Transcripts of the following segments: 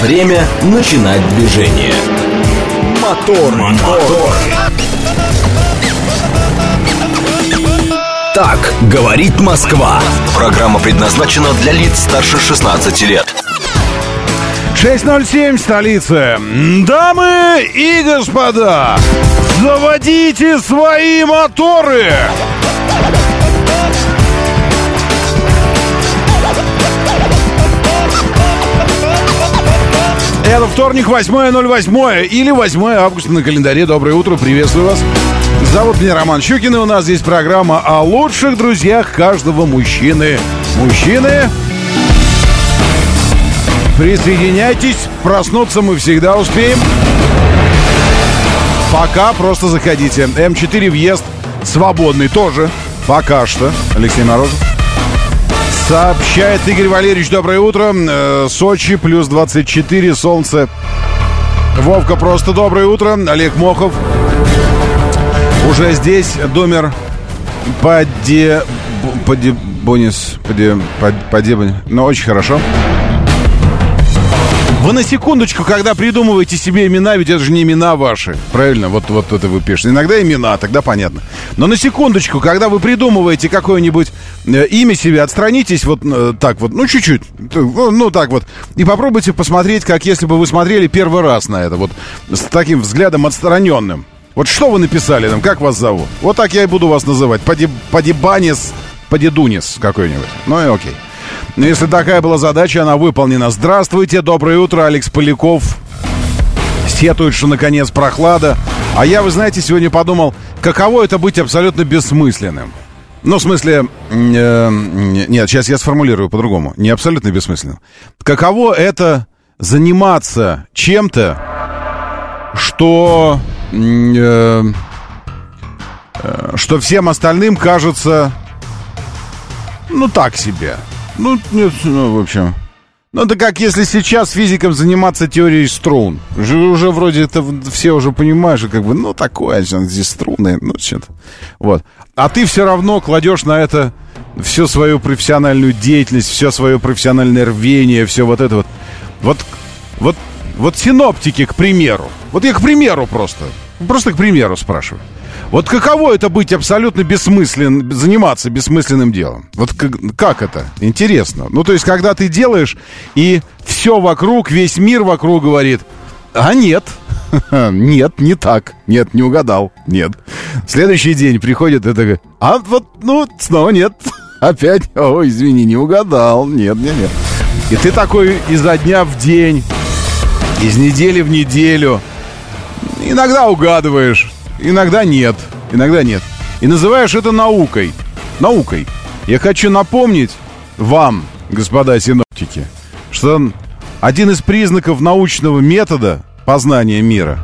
Время начинать движение. Мотор, мотор. Так говорит Москва. Программа предназначена для лиц старше 16 лет. 6.07, столица. Дамы и господа, заводите свои моторы! Это вторник, 8.08 или 8 августа на календаре. Доброе утро, приветствую вас. Зовут меня Роман Щукин, и у нас здесь программа о лучших друзьях каждого мужчины. Мужчины, присоединяйтесь, проснуться мы всегда успеем. Пока просто заходите. М4 въезд свободный тоже. Пока что. Алексей Морозов. Сообщает Игорь Валерьевич, доброе утро. Э, Сочи, плюс 24, солнце. Вовка, просто доброе утро. Олег Мохов. Уже здесь домер поде... Поде... Бонис... Поде... Поде... Ну, очень хорошо. Вы на секундочку, когда придумываете себе имена, ведь это же не имена ваши. Правильно? Вот, вот это вы пишете. Иногда имена, тогда понятно. Но на секундочку, когда вы придумываете какое-нибудь э, имя себе, отстранитесь вот э, так вот, ну чуть-чуть, ну, ну так вот, и попробуйте посмотреть, как если бы вы смотрели первый раз на это, вот с таким взглядом отстраненным. Вот что вы написали там, как вас зовут? Вот так я и буду вас называть. Поди, Подибанис, Подидунис какой-нибудь. Ну и окей. Но если такая была задача, она выполнена. Здравствуйте, доброе утро, Алекс Поляков. Сетует, что наконец прохлада. А я, вы знаете, сегодня подумал, каково это быть абсолютно бессмысленным. Ну, в смысле, э, нет, сейчас я сформулирую по-другому. Не абсолютно бессмысленным. Каково это заниматься чем-то, что, э, э, что всем остальным кажется, ну, так себе. Ну, нет, ну, в общем... Ну, это как если сейчас физиком заниматься теорией струн. Уже, уже вроде это все уже понимаешь, как бы, ну, такое, здесь струны, ну, что-то. Вот. А ты все равно кладешь на это всю свою профессиональную деятельность, все свое профессиональное рвение, все вот это вот. Вот, вот, вот синоптики, к примеру. Вот я к примеру просто. Просто к примеру спрашиваю. Вот каково это быть абсолютно бессмысленным, заниматься бессмысленным делом? Вот как, как это? Интересно. Ну, то есть, когда ты делаешь, и все вокруг, весь мир вокруг говорит, а нет, нет, не так, нет, не угадал, нет. Следующий день приходит и такой, а вот, ну, снова нет, опять, ой, извини, не угадал, нет, нет, нет. И ты такой изо дня в день, из недели в неделю, иногда угадываешь, иногда нет. Иногда нет. И называешь это наукой. Наукой. Я хочу напомнить вам, господа синоптики, что один из признаков научного метода познания мира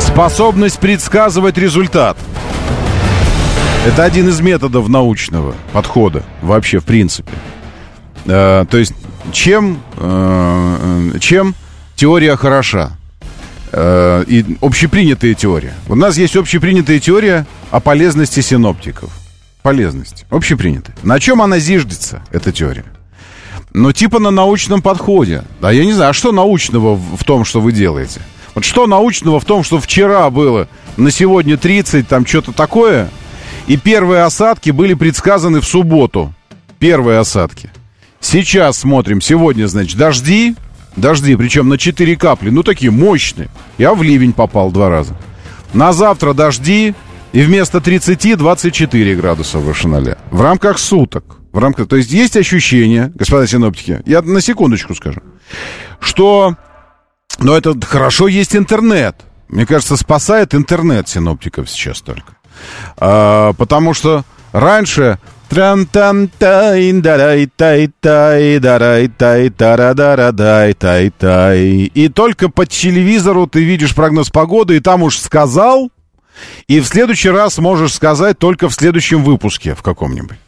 способность предсказывать результат. Это один из методов научного подхода вообще в принципе. Э, то есть чем, э, чем теория хороша? Э, и общепринятая теория. У нас есть общепринятая теория о полезности синоптиков. Полезность. Общепринятая. На чем она зиждется, эта теория? Ну, типа на научном подходе. Да я не знаю, а что научного в, том, что вы делаете? Вот что научного в том, что вчера было на сегодня 30, там что-то такое, и первые осадки были предсказаны в субботу. Первые осадки. Сейчас смотрим, сегодня, значит, дожди, Дожди, причем на 4 капли. Ну, такие мощные. Я в ливень попал два раза. На завтра дожди, и вместо 30 24 градуса выше 0. В рамках суток. В рамках, то есть есть ощущение, господа синоптики, я на секундочку скажу, что, но это хорошо есть интернет. Мне кажется, спасает интернет синоптиков сейчас только. А, потому что раньше тран тан тай дарай тай тай дарай тай тара дай тай тай И только по телевизору ты видишь прогноз погоды, и там уж сказал, и в следующий раз можешь сказать только в следующем выпуске в каком-нибудь.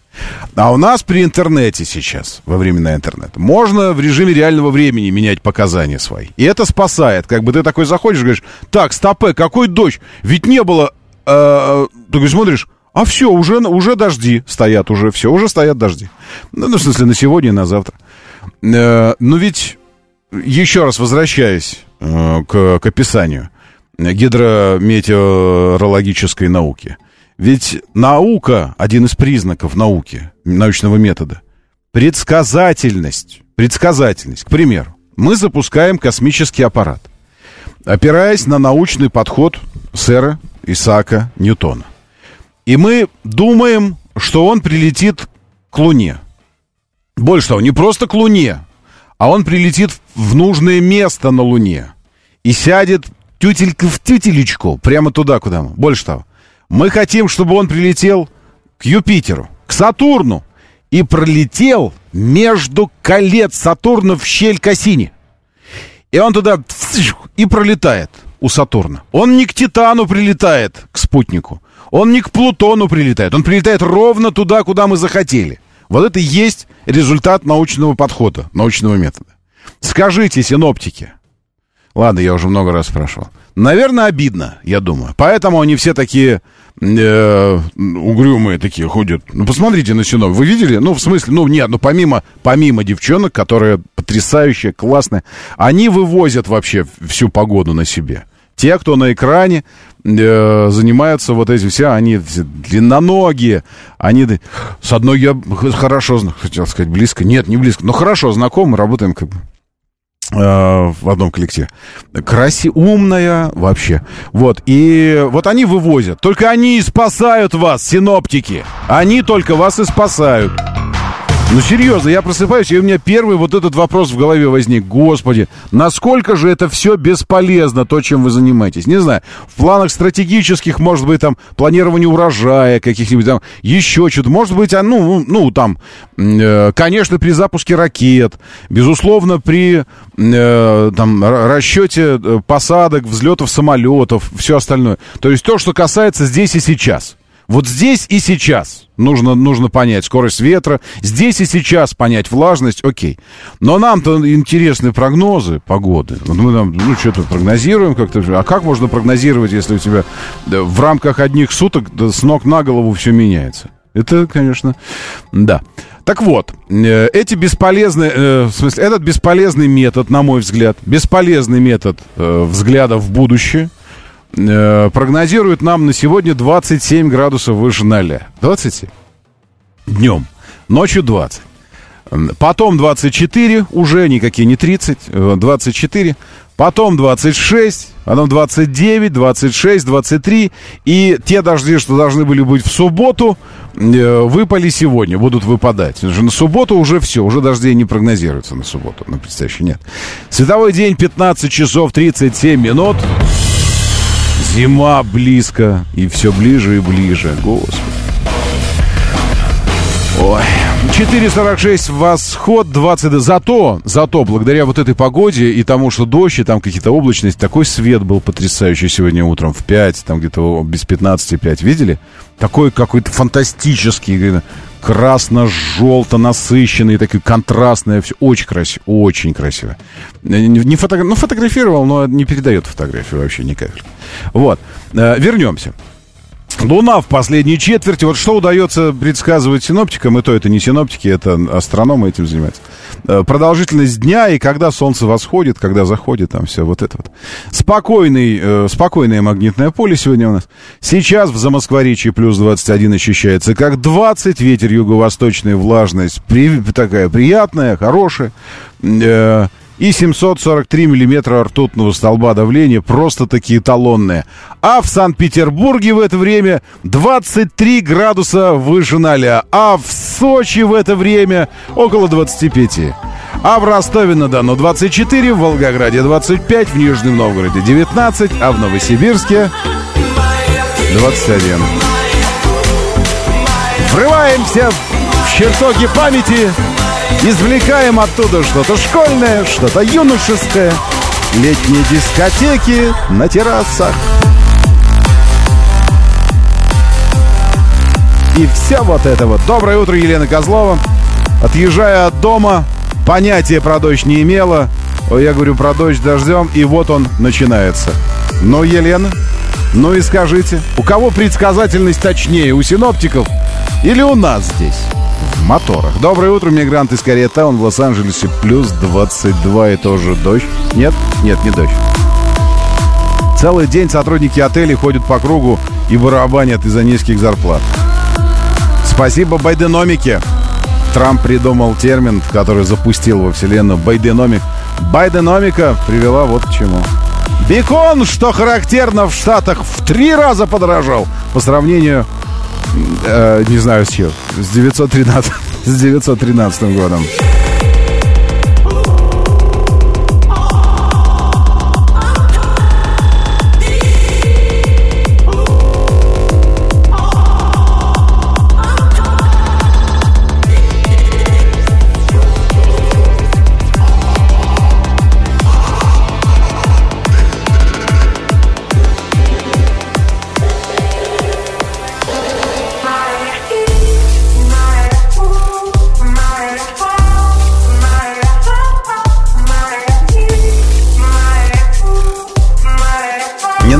А у нас при интернете сейчас, во времена интернета, можно в режиме реального времени менять показания свои. И это спасает. Как бы ты такой заходишь говоришь, так, стопе, какой дождь? Ведь не было... Э, ты смотришь, а все, уже, уже дожди стоят, уже все, уже стоят дожди. Ну, ну в смысле, на сегодня и на завтра. Э, но ведь еще раз возвращаясь э, к, к описанию гидрометеорологической науки. Ведь наука, один из признаков науки, научного метода, предсказательность. Предсказательность. К примеру, мы запускаем космический аппарат, опираясь на научный подход сэра Исаака Ньютона. И мы думаем, что он прилетит к Луне. Больше того, не просто к Луне, а он прилетит в нужное место на Луне и сядет тютелька в тютелечку, прямо туда, куда мы. Больше того, мы хотим, чтобы он прилетел к Юпитеру, к Сатурну, и пролетел между колец Сатурна в щель Кассини. И он туда и пролетает у Сатурна. Он не к Титану прилетает, к спутнику. Он не к Плутону прилетает. Он прилетает ровно туда, куда мы захотели. Вот это и есть результат научного подхода, научного метода. Скажите, синоптики. Ладно, я уже много раз спрашивал. Наверное, обидно, я думаю. Поэтому они все такие э, угрюмые такие ходят. Ну, посмотрите на синов. Вы видели? Ну, в смысле, ну, нет, ну, помимо, помимо девчонок, которые потрясающие, классные, они вывозят вообще всю погоду на себе. Те, кто на экране э, занимаются вот эти все, они длинноногие, они... С одной я хорошо, хотел сказать, близко. Нет, не близко, но хорошо знакомы, работаем как бы Э, в одном коллективе. Краси, умная вообще. Вот. И вот они вывозят. Только они и спасают вас, синоптики. Они только вас и спасают. Ну, серьезно, я просыпаюсь, и у меня первый вот этот вопрос в голове возник. Господи, насколько же это все бесполезно, то, чем вы занимаетесь? Не знаю, в планах стратегических, может быть, там, планирование урожая каких-нибудь там, еще что-то. Может быть, а, ну, ну, там, э, конечно, при запуске ракет, безусловно, при, э, там, расчете э, посадок, взлетов самолетов, все остальное. То есть то, что касается здесь и сейчас. Вот здесь и сейчас нужно, нужно понять скорость ветра, здесь и сейчас понять влажность, окей. Но нам-то интересны прогнозы погоды. Вот мы там, ну, что-то прогнозируем как-то. А как можно прогнозировать, если у тебя в рамках одних суток с ног на голову все меняется? Это, конечно, да. Так вот, э, эти бесполезные, э, в смысле, этот бесполезный метод, на мой взгляд, бесполезный метод э, взгляда в будущее – э, прогнозируют нам на сегодня 27 градусов выше 0. 27. Днем. Ночью 20. Потом 24, уже никакие не 30, 24. Э, потом 26, потом 29, 26, 23. И те дожди, что должны были быть в субботу, э, выпали сегодня, будут выпадать. На субботу уже все, уже дождей не прогнозируется на субботу, на предстоящий нет. Световой день 15 часов 37 минут. Зима близко, и все ближе и ближе. Господи. Ой. 4.46 восход, 20... Зато, зато, благодаря вот этой погоде и тому, что дождь, и там какие-то облачности, такой свет был потрясающий сегодня утром в 5, там где-то без 15 5. Видели? Такой какой-то фантастический, красно-желто насыщенный, такой контрастный, все очень красиво, очень красиво. Не, фото, ну, фотографировал, но не передает фотографию вообще ни капельки. Вот, э, вернемся. Луна в последней четверти. Вот что удается предсказывать синоптикам, и то это не синоптики, это астрономы этим занимаются. Э, продолжительность дня и когда солнце восходит, когда заходит, там все вот это вот. Спокойный, э, спокойное магнитное поле сегодня у нас. Сейчас в Замоскворечье плюс 21 ощущается как 20, ветер юго-восточный, влажность при, такая приятная, хорошая. Э, и 743 миллиметра ртутного столба давления просто такие эталонные. А в Санкт-Петербурге в это время 23 градуса выше 0, а в Сочи в это время около 25. А в Ростове-на-Дону 24, в Волгограде 25, в Нижнем Новгороде 19, а в Новосибирске 21. Врываемся в чертоги памяти Извлекаем оттуда что-то школьное, что-то юношеское. Летние дискотеки на террасах. И все вот это вот. Доброе утро, Елена Козлова. Отъезжая от дома, понятия про дождь не имела. Я говорю про дождь дождем, и вот он начинается. Ну, Елена, ну и скажите, у кого предсказательность точнее, у синоптиков или у нас здесь? Моторах. Доброе утро, мигранты из Кореятаун в Лос-Анджелесе. Плюс 22 и тоже дождь. Нет? Нет, не дождь. Целый день сотрудники отелей ходят по кругу и барабанят из-за низких зарплат. Спасибо байденомике. Трамп придумал термин, который запустил во вселенную байденомик. Байденомика привела вот к чему. Бекон, что характерно в Штатах, в три раза подорожал по сравнению, э, не знаю с чем, с 913, с 913 годом.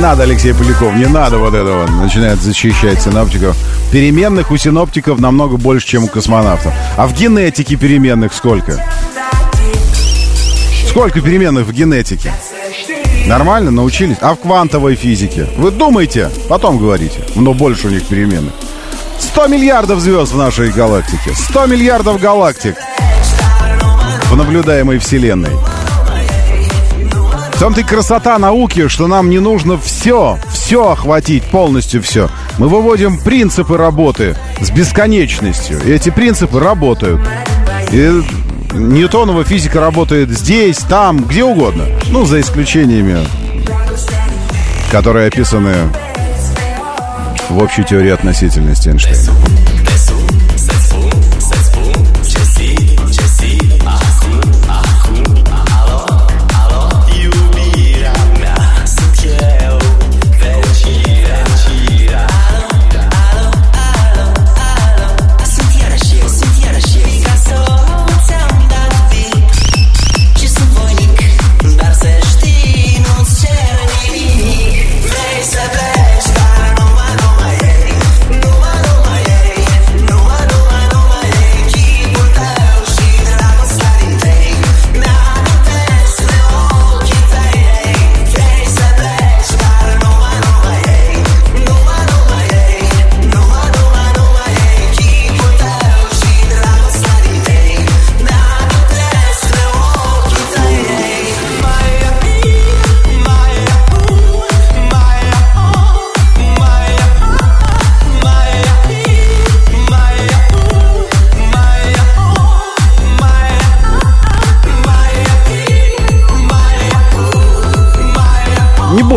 Надо, Алексей Поляков, не надо вот этого. Начинает защищать синоптиков. Переменных у синоптиков намного больше, чем у космонавтов. А в генетике переменных сколько? Сколько переменных в генетике? Нормально, научились? А в квантовой физике? Вы думаете? Потом говорите. Но больше у них переменных. 100 миллиардов звезд в нашей галактике. 100 миллиардов галактик в наблюдаемой Вселенной. Том-то и красота науки, что нам не нужно все, все охватить, полностью все. Мы выводим принципы работы с бесконечностью. И эти принципы работают. И Ньютонова физика работает здесь, там, где угодно. Ну, за исключениями, которые описаны в общей теории относительности Эйнштейна.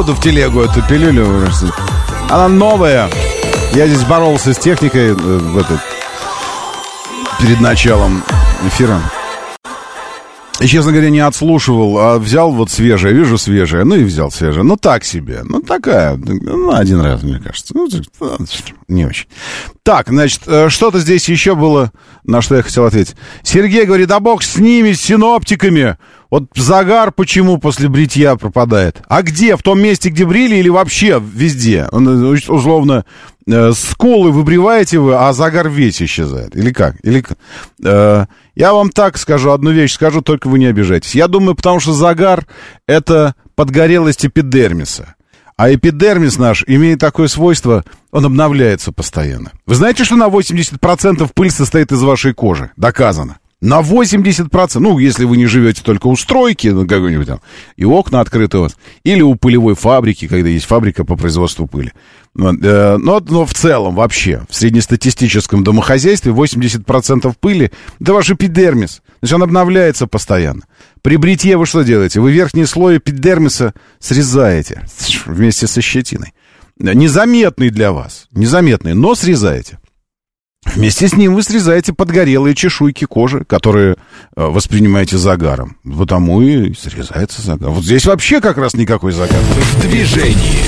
Буду в телегу эту пилюлю. Она новая. Я здесь боролся с техникой э, в этот, перед началом эфира. И, честно говоря, не отслушивал, а взял вот свежее, вижу свежее, ну и взял свежее. Ну, так себе. Ну, такая, ну, один раз, мне кажется. Ну, не очень. Так, значит, э, что-то здесь еще было, на что я хотел ответить. Сергей говорит, да бог с ними, с синоптиками. Вот загар почему после бритья пропадает? А где? В том месте, где брили или вообще везде? Э, условно, э, сколы выбриваете вы, а загар весь исчезает. Или как? Или, э, я вам так скажу, одну вещь скажу, только вы не обижайтесь. Я думаю, потому что загар — это подгорелость эпидермиса. А эпидермис наш имеет такое свойство, он обновляется постоянно. Вы знаете, что на 80% пыль состоит из вашей кожи? Доказано. На 80%, ну, если вы не живете только у стройки, ну, какой-нибудь там, и окна открыты у вас, или у пылевой фабрики, когда есть фабрика по производству пыли. Но, э, но, но в целом, вообще, в среднестатистическом домохозяйстве 80% пыли — это ваш эпидермис. Есть он обновляется постоянно. При бритье вы что делаете? Вы верхний слой эпидермиса срезаете вместе со щетиной. Незаметный для вас, незаметный, но срезаете. Вместе с ним вы срезаете подгорелые чешуйки кожи, которые э, воспринимаете загаром. Потому и срезается загар. Вот здесь вообще как раз никакой загар. В движении.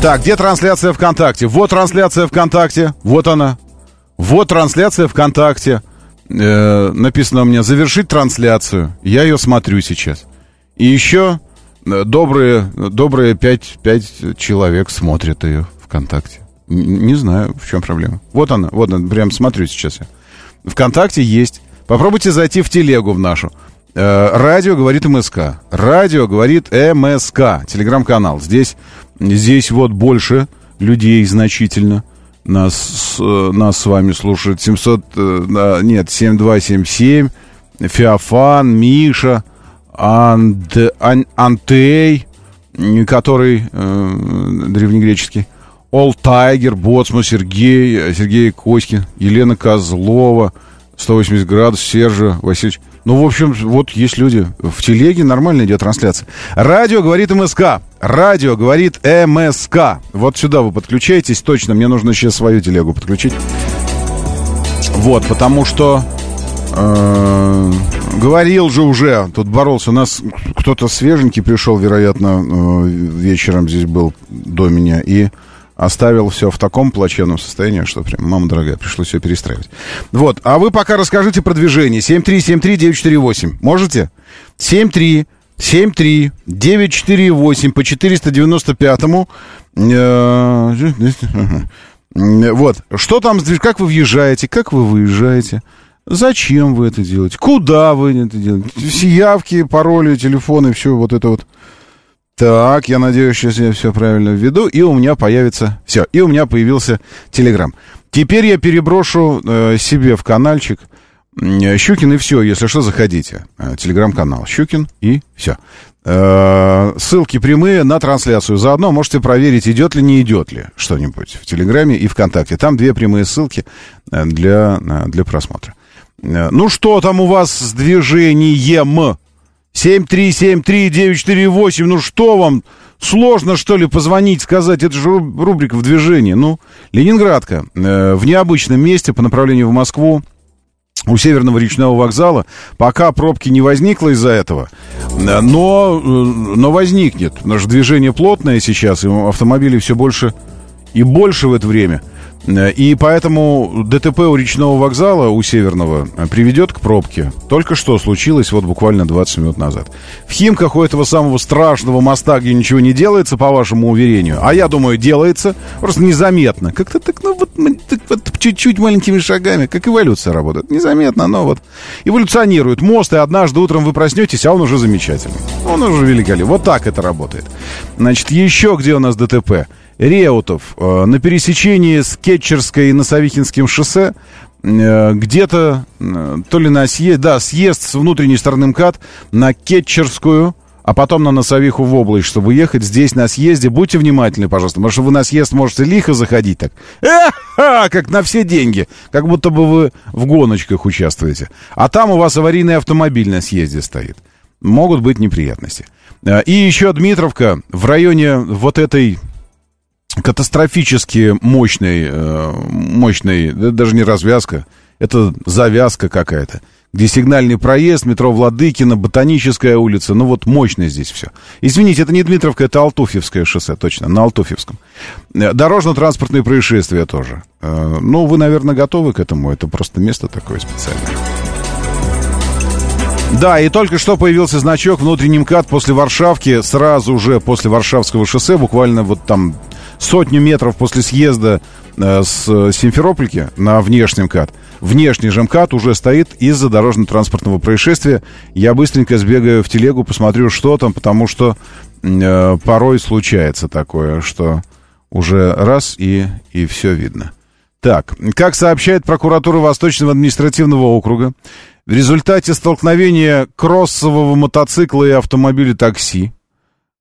Так, где трансляция ВКонтакте? Вот трансляция ВКонтакте. Вот она. Вот трансляция ВКонтакте. Э, написано у меня «Завершить трансляцию». Я ее смотрю сейчас. И еще э, добрые, добрые пять, пять человек смотрят ее ВКонтакте. Не знаю, в чем проблема. Вот она, вот она, прям смотрю сейчас я. ВКонтакте есть. Попробуйте зайти в телегу в нашу. Э, радио говорит МСК. Радио говорит МСК. Телеграм-канал. Здесь, здесь вот больше людей значительно. Нас, нас с вами слушает 700, э, нет, 7277, Феофан, Миша, Анд, Ан, Антей, который э, древнегреческий, Ол Тайгер, Боцман, Сергей, Сергей Коськин, Елена Козлова, 180 градусов, Сержа Васильевич. Ну, в общем, вот есть люди. В телеге нормально идет трансляция. Радио говорит МСК. Радио говорит МСК. Вот сюда вы подключаетесь точно. Мне нужно сейчас свою телегу подключить. Вот, потому что... Э, говорил же уже, тут боролся. У нас кто-то свеженький пришел, вероятно, э, вечером здесь был до меня. И оставил все в таком плачевном состоянии, что прям, мама дорогая, пришлось все перестраивать. Вот, а вы пока расскажите про движение. 7373948. Можете? 73 73 948 по 495-му. Э, вот. Что там, как вы въезжаете, как вы выезжаете? Зачем вы это делаете? Куда вы это делаете? Все явки, пароли, телефоны, все вот это вот. Так, я надеюсь, сейчас я все правильно введу, и у меня появится... Все, и у меня появился Телеграм. Теперь я переброшу э, себе в каналчик э, Щукин и все, если что, заходите. Э, Телеграм-канал Щукин и все. Э, ссылки прямые на трансляцию. Заодно можете проверить, идет ли, не идет ли что-нибудь в Телеграме и ВКонтакте. Там две прямые ссылки э, для, э, для просмотра. Э, ну что там у вас с движением? 7373948, ну что вам, сложно что ли позвонить, сказать, это же рубрика в движении. Ну, Ленинградка, э, в необычном месте по направлению в Москву, у Северного речного вокзала. Пока пробки не возникло из-за этого, э, но, э, но возникнет. Наше движение плотное сейчас, и автомобилей все больше и больше в это время – и поэтому ДТП у речного вокзала, у Северного, э, приведет к пробке. Только что случилось вот буквально 20 минут назад. В Химках у этого самого страшного моста, где ничего не делается, по вашему уверению, а я думаю, делается, просто незаметно. Как-то так, ну вот, так, вот чуть-чуть маленькими шагами, как эволюция работает. Незаметно, но вот эволюционирует мост, и однажды утром вы проснетесь, а он уже замечательный. Он уже великолепный. Вот так это работает. Значит, еще где у нас ДТП? Реутов э, на пересечении с Кетчерской и Носовихинским шоссе э, где-то, э, то ли на съезд, да, съезд с внутренней стороны МКАД на Кетчерскую, а потом на Носовиху в область, чтобы ехать здесь на съезде. Будьте внимательны, пожалуйста, потому что вы на съезд можете лихо заходить так. Эх, как на все деньги, как будто бы вы в гоночках участвуете. А там у вас аварийный автомобиль на съезде стоит. Могут быть неприятности. И еще Дмитровка в районе вот этой катастрофически мощный, э, мощный, даже не развязка, это завязка какая-то, где сигнальный проезд, метро Владыкина, Ботаническая улица, ну вот мощно здесь все. Извините, это не Дмитровка, это Алтуфьевское шоссе, точно, на Алтуфьевском. Э, дорожно-транспортные происшествия тоже. Э, ну, вы, наверное, готовы к этому, это просто место такое специальное. Да, и только что появился значок внутренний МКАД после Варшавки, сразу же после Варшавского шоссе, буквально вот там сотню метров после съезда э, с Симферопольки на внешний МКАД. Внешний же МКАД уже стоит из-за дорожно-транспортного происшествия. Я быстренько сбегаю в телегу, посмотрю, что там, потому что э, порой случается такое, что уже раз и, и все видно. Так, как сообщает прокуратура Восточного административного округа, в результате столкновения кроссового мотоцикла и автомобиля такси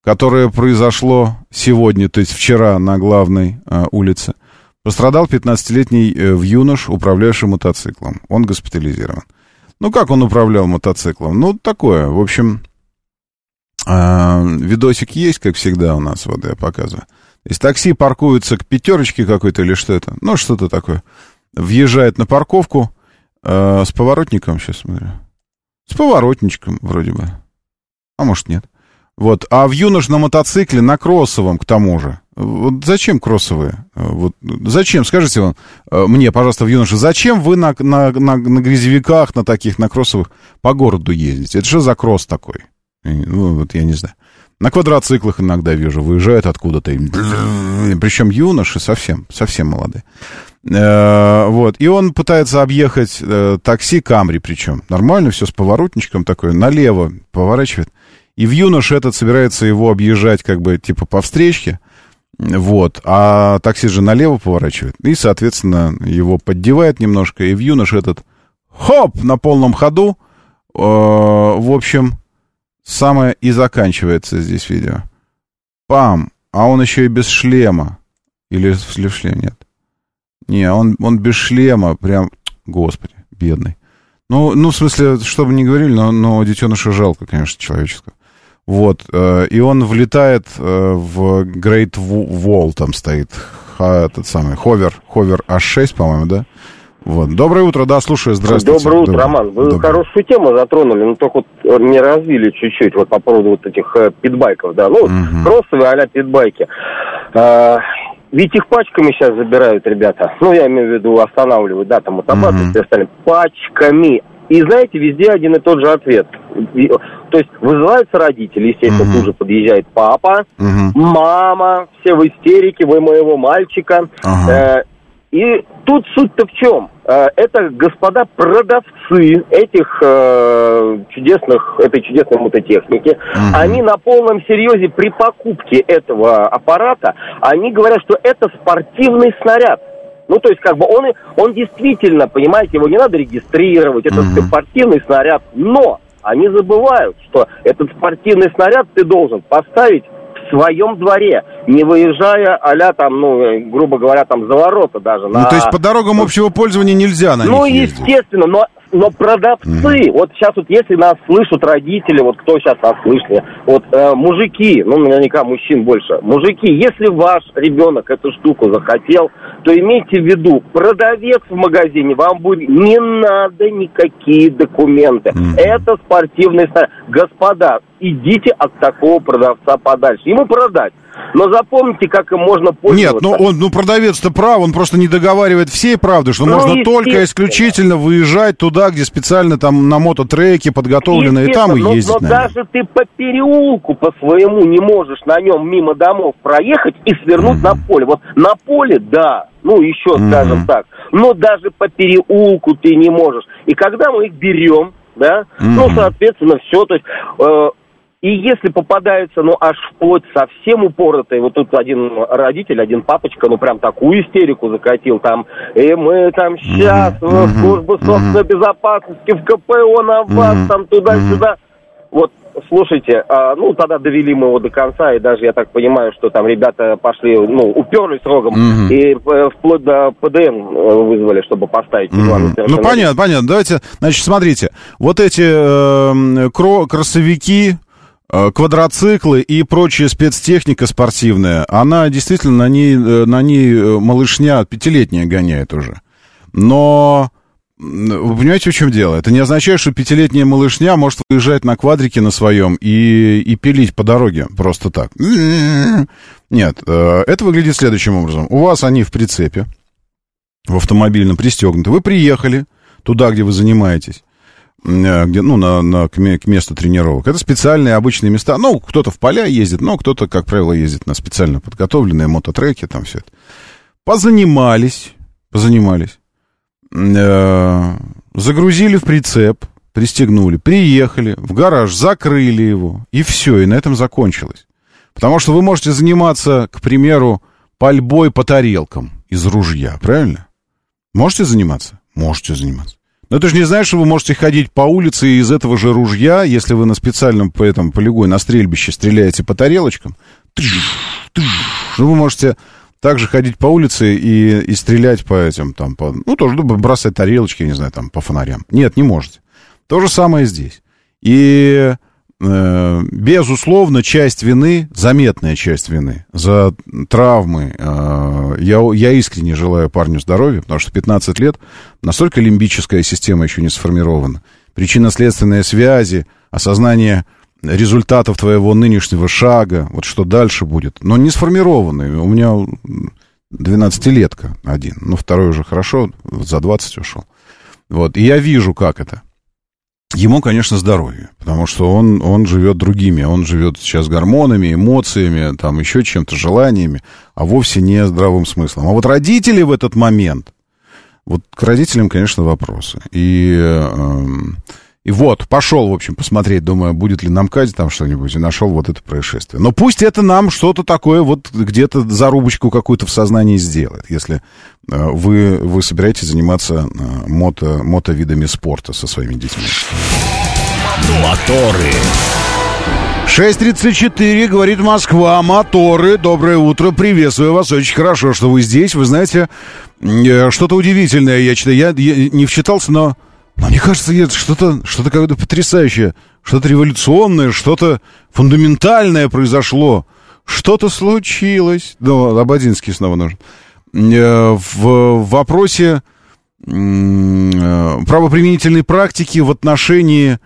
которое произошло сегодня, то есть вчера на главной э, улице, пострадал 15-летний э, юнош, управлявший мотоциклом. Он госпитализирован. Ну, как он управлял мотоциклом? Ну, такое, в общем, э, видосик есть, как всегда у нас, вот я показываю. Есть такси паркуется к пятерочке какой-то или что это? Ну, что-то такое. Въезжает на парковку э, с поворотником, сейчас смотрю. С поворотничком вроде бы. А может, нет. Вот. А в юнош на мотоцикле, на кроссовом, к тому же. Вот зачем кроссовые? Вот зачем, скажите вам, э, мне, пожалуйста, в юноше, зачем вы на, на, на, на грязевиках, на таких, на кроссовых по городу ездите? Это что за кросс такой? Ну, вот я не знаю. На квадроциклах иногда вижу, выезжают откуда-то. Причем юноши совсем, совсем молодые. Э, вот. И он пытается объехать э, такси Камри, причем. Нормально, все с поворотничком такой, налево поворачивает. И в юноше этот собирается его объезжать как бы типа по встречке. Вот. А такси же налево поворачивает. И, соответственно, его поддевает немножко. И в юноше этот хоп на полном ходу. Э, в общем, самое и заканчивается здесь видео. Пам! А он еще и без шлема. Или в шлем нет. Не, он, он без шлема, прям, господи, бедный. Ну, ну, в смысле, что бы ни говорили, но, но детеныша жалко, конечно, человеческого. Вот, э, и он влетает э, в Great Wall, там стоит этот самый, ховер, ховер H6, по-моему, да? Вот. Доброе утро, да, слушаю, здравствуйте. Доброе утро, Доброе. Роман. Вы Доброе. хорошую тему затронули, но только вот э, не развили чуть-чуть вот по поводу вот этих э, питбайков, да. Ну, угу. кроссовые а-ля питбайки. А, ведь их пачками сейчас забирают ребята. Ну, я имею в виду останавливают, да, там мотобаты угу. и все остальное. Пачками. И знаете, везде один и тот же ответ. То есть вызываются родители, естественно, угу. тут же подъезжает папа, угу. мама, все в истерике, вы моего мальчика. Ага. Э, и тут суть-то в чем? Э, это господа продавцы этих э, чудесных, этой чудесной мототехники, угу. они на полном серьезе при покупке этого аппарата, они говорят, что это спортивный снаряд. Ну, то есть, как бы он, он действительно, понимаете, его не надо регистрировать, это угу. спортивный снаряд, но они забывают, что этот спортивный снаряд ты должен поставить своем дворе, не выезжая а там, ну, грубо говоря, там за ворота даже. Ну, то есть по дорогам общего пользования нельзя на ну, них? Ну, естественно, но но продавцы, mm-hmm. вот сейчас вот если нас слышат родители, вот кто сейчас нас слышит, вот э, мужики, ну наверняка мужчин больше, мужики, если ваш ребенок эту штуку захотел, то имейте в виду, продавец в магазине вам будет, не надо никакие документы, mm-hmm. это спортивный. Господа, идите от такого продавца подальше, ему продать. Но запомните, как им можно пользоваться. Нет, ну он, ну продавец-то прав, он просто не договаривает всей правды, что ну, можно только исключительно выезжать туда, где специально там на мототреке подготовлено, и там и но, ездить. Но наверное. даже ты по переулку по своему не можешь на нем мимо домов проехать и свернуть mm-hmm. на поле. Вот на поле, да, ну еще mm-hmm. скажем так, но даже по переулку ты не можешь. И когда мы их берем, да, mm-hmm. ну, соответственно, все, то есть... Э, и если попадается, ну, аж вплоть совсем упоротый, вот тут один родитель, один папочка, ну, прям такую истерику закатил, там, и мы там сейчас mm-hmm. в службу собственной mm-hmm. безопасности, в КПО на вас, mm-hmm. там, туда-сюда. Вот, слушайте, а, ну, тогда довели мы его до конца, и даже, я так понимаю, что там ребята пошли, ну, уперлись рогом, mm-hmm. и э, вплоть до ПДН э, вызвали, чтобы поставить. Mm-hmm. Ну, понятно, понятно. Давайте, значит, смотрите, вот эти э, кро- кроссовики, Э, квадроциклы и прочая спецтехника спортивная, она действительно на ней, э, на ней э, малышня пятилетняя гоняет уже. Но вы понимаете, в чем дело? Это не означает, что пятилетняя малышня может выезжать на квадрике на своем и, и пилить по дороге просто так. Нет, это выглядит следующим образом. У вас они в прицепе, в автомобильном пристегнуты. Вы приехали туда, где вы занимаетесь. Э, где, ну, на, на, к месту тренировок. Это специальные обычные места. Ну, кто-то в поля ездит, но кто-то, как правило, ездит на специально подготовленные мототреки, там все это. Позанимались, позанимались, э, загрузили в прицеп, пристегнули, приехали, в гараж, закрыли его, и все, и на этом закончилось. Потому что вы можете заниматься, к примеру, пальбой по тарелкам из ружья, правильно? Можете заниматься? Можете заниматься. Но это же не значит, что вы можете ходить по улице из этого же ружья, если вы на специальном по этому полигоне, на стрельбище стреляете по тарелочкам. Ну, вы можете также ходить по улице и, и стрелять по этим, там, по, ну, тоже ну, бросать тарелочки, не знаю, там, по фонарям. Нет, не можете. То же самое здесь. И безусловно, часть вины, заметная часть вины за травмы. Э, я, я искренне желаю парню здоровья, потому что 15 лет настолько лимбическая система еще не сформирована. Причинно-следственные связи, осознание результатов твоего нынешнего шага, вот что дальше будет, но не сформированы. У меня 12-летка один, ну, второй уже хорошо, за 20 ушел. Вот, и я вижу, как это. Ему, конечно, здоровье. Потому что он, он живет другими. Он живет сейчас гормонами, эмоциями, там еще чем-то, желаниями, а вовсе не здравым смыслом. А вот родители в этот момент, вот к родителям, конечно, вопросы. И, э, и вот, пошел, в общем, посмотреть, думаю, будет ли на МКАДе там что-нибудь, и нашел вот это происшествие. Но пусть это нам что-то такое вот где-то зарубочку какую-то в сознании сделает, если э, вы, вы собираетесь заниматься э, мото, мотовидами спорта со своими детьми. Моторы. 6.34, говорит Москва, моторы, доброе утро, приветствую вас, очень хорошо, что вы здесь, вы знаете, э, что-то удивительное я читаю, я, я не вчитался, но, но мне кажется, это что-то что какое-то потрясающее, что-то революционное, что-то фундаментальное произошло, что-то случилось, ну, Абадинский снова нужен, э, в вопросе э, правоприменительной практики в отношении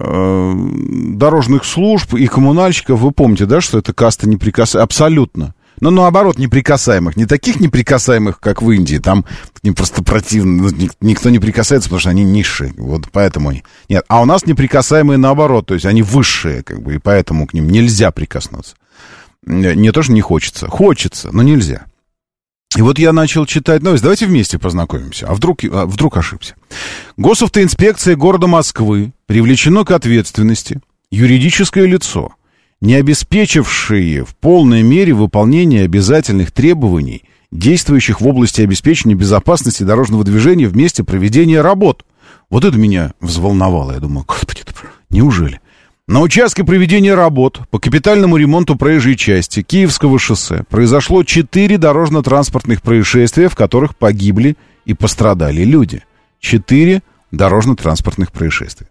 Э, дорожных служб и коммунальщиков, вы помните, да, что это каста неприкасаемых, абсолютно. Ну, наоборот, неприкасаемых. Не таких неприкасаемых, как в Индии. Там им просто противно. Ну, никто не прикасается, потому что они низшие. Вот поэтому они... Нет, а у нас неприкасаемые наоборот. То есть они высшие, как бы, и поэтому к ним нельзя прикоснуться. Не то, что не хочется. Хочется, но нельзя. И вот я начал читать новость. Давайте вместе познакомимся. А вдруг, а вдруг ошибся? Госавтоинспекция города Москвы привлечено к ответственности юридическое лицо, не обеспечившее в полной мере выполнение обязательных требований, действующих в области обеспечения безопасности дорожного движения в месте проведения работ. Вот это меня взволновало. Я думаю, господи, неужели? На участке проведения работ по капитальному ремонту проезжей части Киевского шоссе произошло четыре дорожно-транспортных происшествия, в которых погибли и пострадали люди. Четыре дорожно-транспортных происшествия.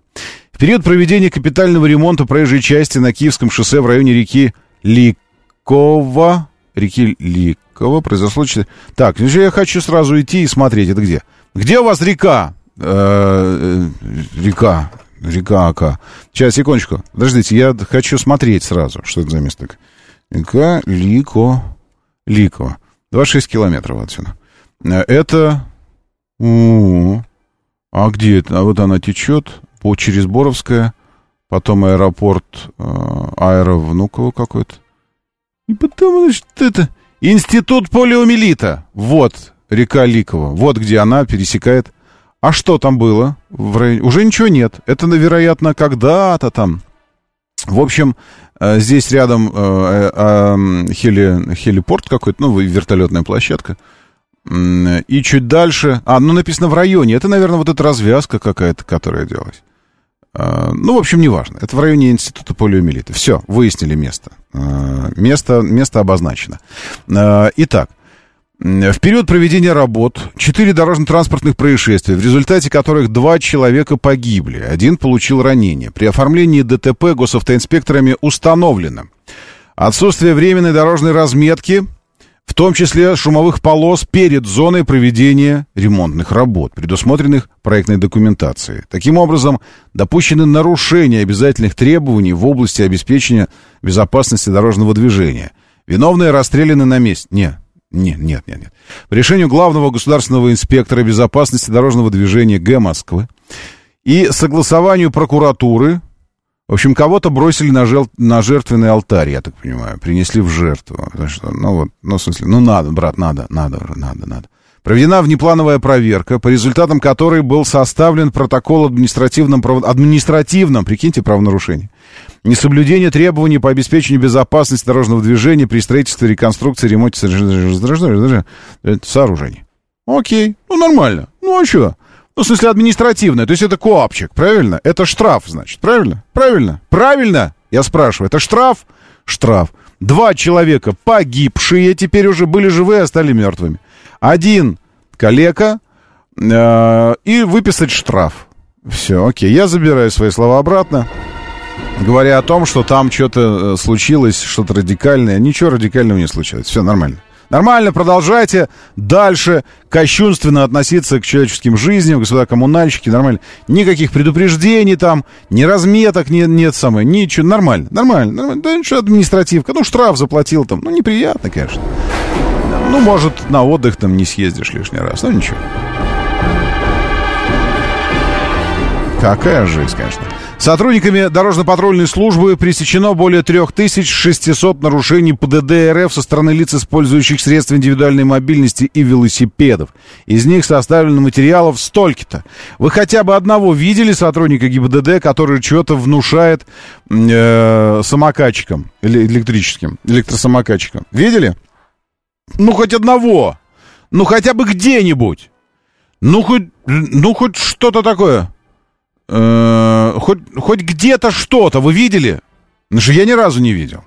Период проведения капитального ремонта проезжей части на Киевском шоссе в районе реки Ликова, реки Ликова произошло... Так, ну, я хочу сразу идти и смотреть, это где? Где у вас река? Э, э, река Река Ака. Сейчас, секундочку. Подождите, я хочу смотреть сразу, что это за место. Река Лико. Лико. 26 километров отсюда. Э, это... А где это? А вот она течет по через Боровское, потом аэропорт э, Аэро Внуково какой-то. И потом, значит, это... Институт полиомиелита. Вот река Ликова. Вот где она пересекает а что там было? В районе? Уже ничего нет. Это, вероятно, когда-то там. В общем, э, здесь рядом э, э, хели, хелипорт какой-то, ну, вертолетная площадка. И чуть дальше... А, ну, написано в районе. Это, наверное, вот эта развязка какая-то, которая делалась. Ну, в общем, неважно. Это в районе Института полиомиелита. Все, выяснили место. Место, место обозначено. Итак, в период проведения работ четыре дорожно-транспортных происшествия, в результате которых два человека погибли, один получил ранение. При оформлении ДТП госавтоинспекторами установлено отсутствие временной дорожной разметки, в том числе шумовых полос перед зоной проведения ремонтных работ, предусмотренных проектной документацией. Таким образом, допущены нарушения обязательных требований в области обеспечения безопасности дорожного движения. Виновные расстреляны на месте. Нет, нет, нет, нет, нет. По решению главного государственного инспектора безопасности дорожного движения Г. Москвы и согласованию прокуратуры, в общем, кого-то бросили на, жел... на жертвенный алтарь, я так понимаю, принесли в жертву. Что, ну вот, ну в смысле, ну надо, брат, надо, надо, надо, надо. Проведена внеплановая проверка, по результатам которой был составлен протокол административном, административном, прикиньте, правонарушение. Несоблюдение требований по обеспечению безопасности дорожного движения при строительстве, реконструкции, ремонте сооружений. Окей, ну нормально. Ну а что? Ну, в смысле, административное. То есть это коапчик, правильно? Это штраф, значит, правильно? Правильно? Правильно? Я спрашиваю, это штраф? Штраф. Два человека погибшие теперь уже были живые, а стали мертвыми. Один калека э, и выписать штраф. Все, окей, я забираю свои слова обратно говоря о том, что там что-то э, случилось, что-то радикальное. Ничего радикального не случилось. Все нормально. Нормально, продолжайте дальше кощунственно относиться к человеческим жизням, господа коммунальщики, нормально. Никаких предупреждений там, ни разметок нет, нет самое, ничего, нормально, нормально, нормально. Да ничего, административка, ну штраф заплатил там, ну неприятно, конечно. Ну, может, на отдых там не съездишь лишний раз, ну ничего. Какая жизнь, конечно. Сотрудниками дорожно-патрульной службы пресечено более 3600 нарушений ПДД РФ со стороны лиц, использующих средства индивидуальной мобильности и велосипедов. Из них составлено материалов столько-то. Вы хотя бы одного видели сотрудника ГИБДД, который что-то внушает э, самокатчикам, электрическим, электросамокатчикам? Видели? Ну, хоть одного. Ну, хотя бы где-нибудь. Ну, хоть, ну, хоть что-то такое. Э, хоть, хоть где-то что-то вы видели? Потому что я ни разу не видел.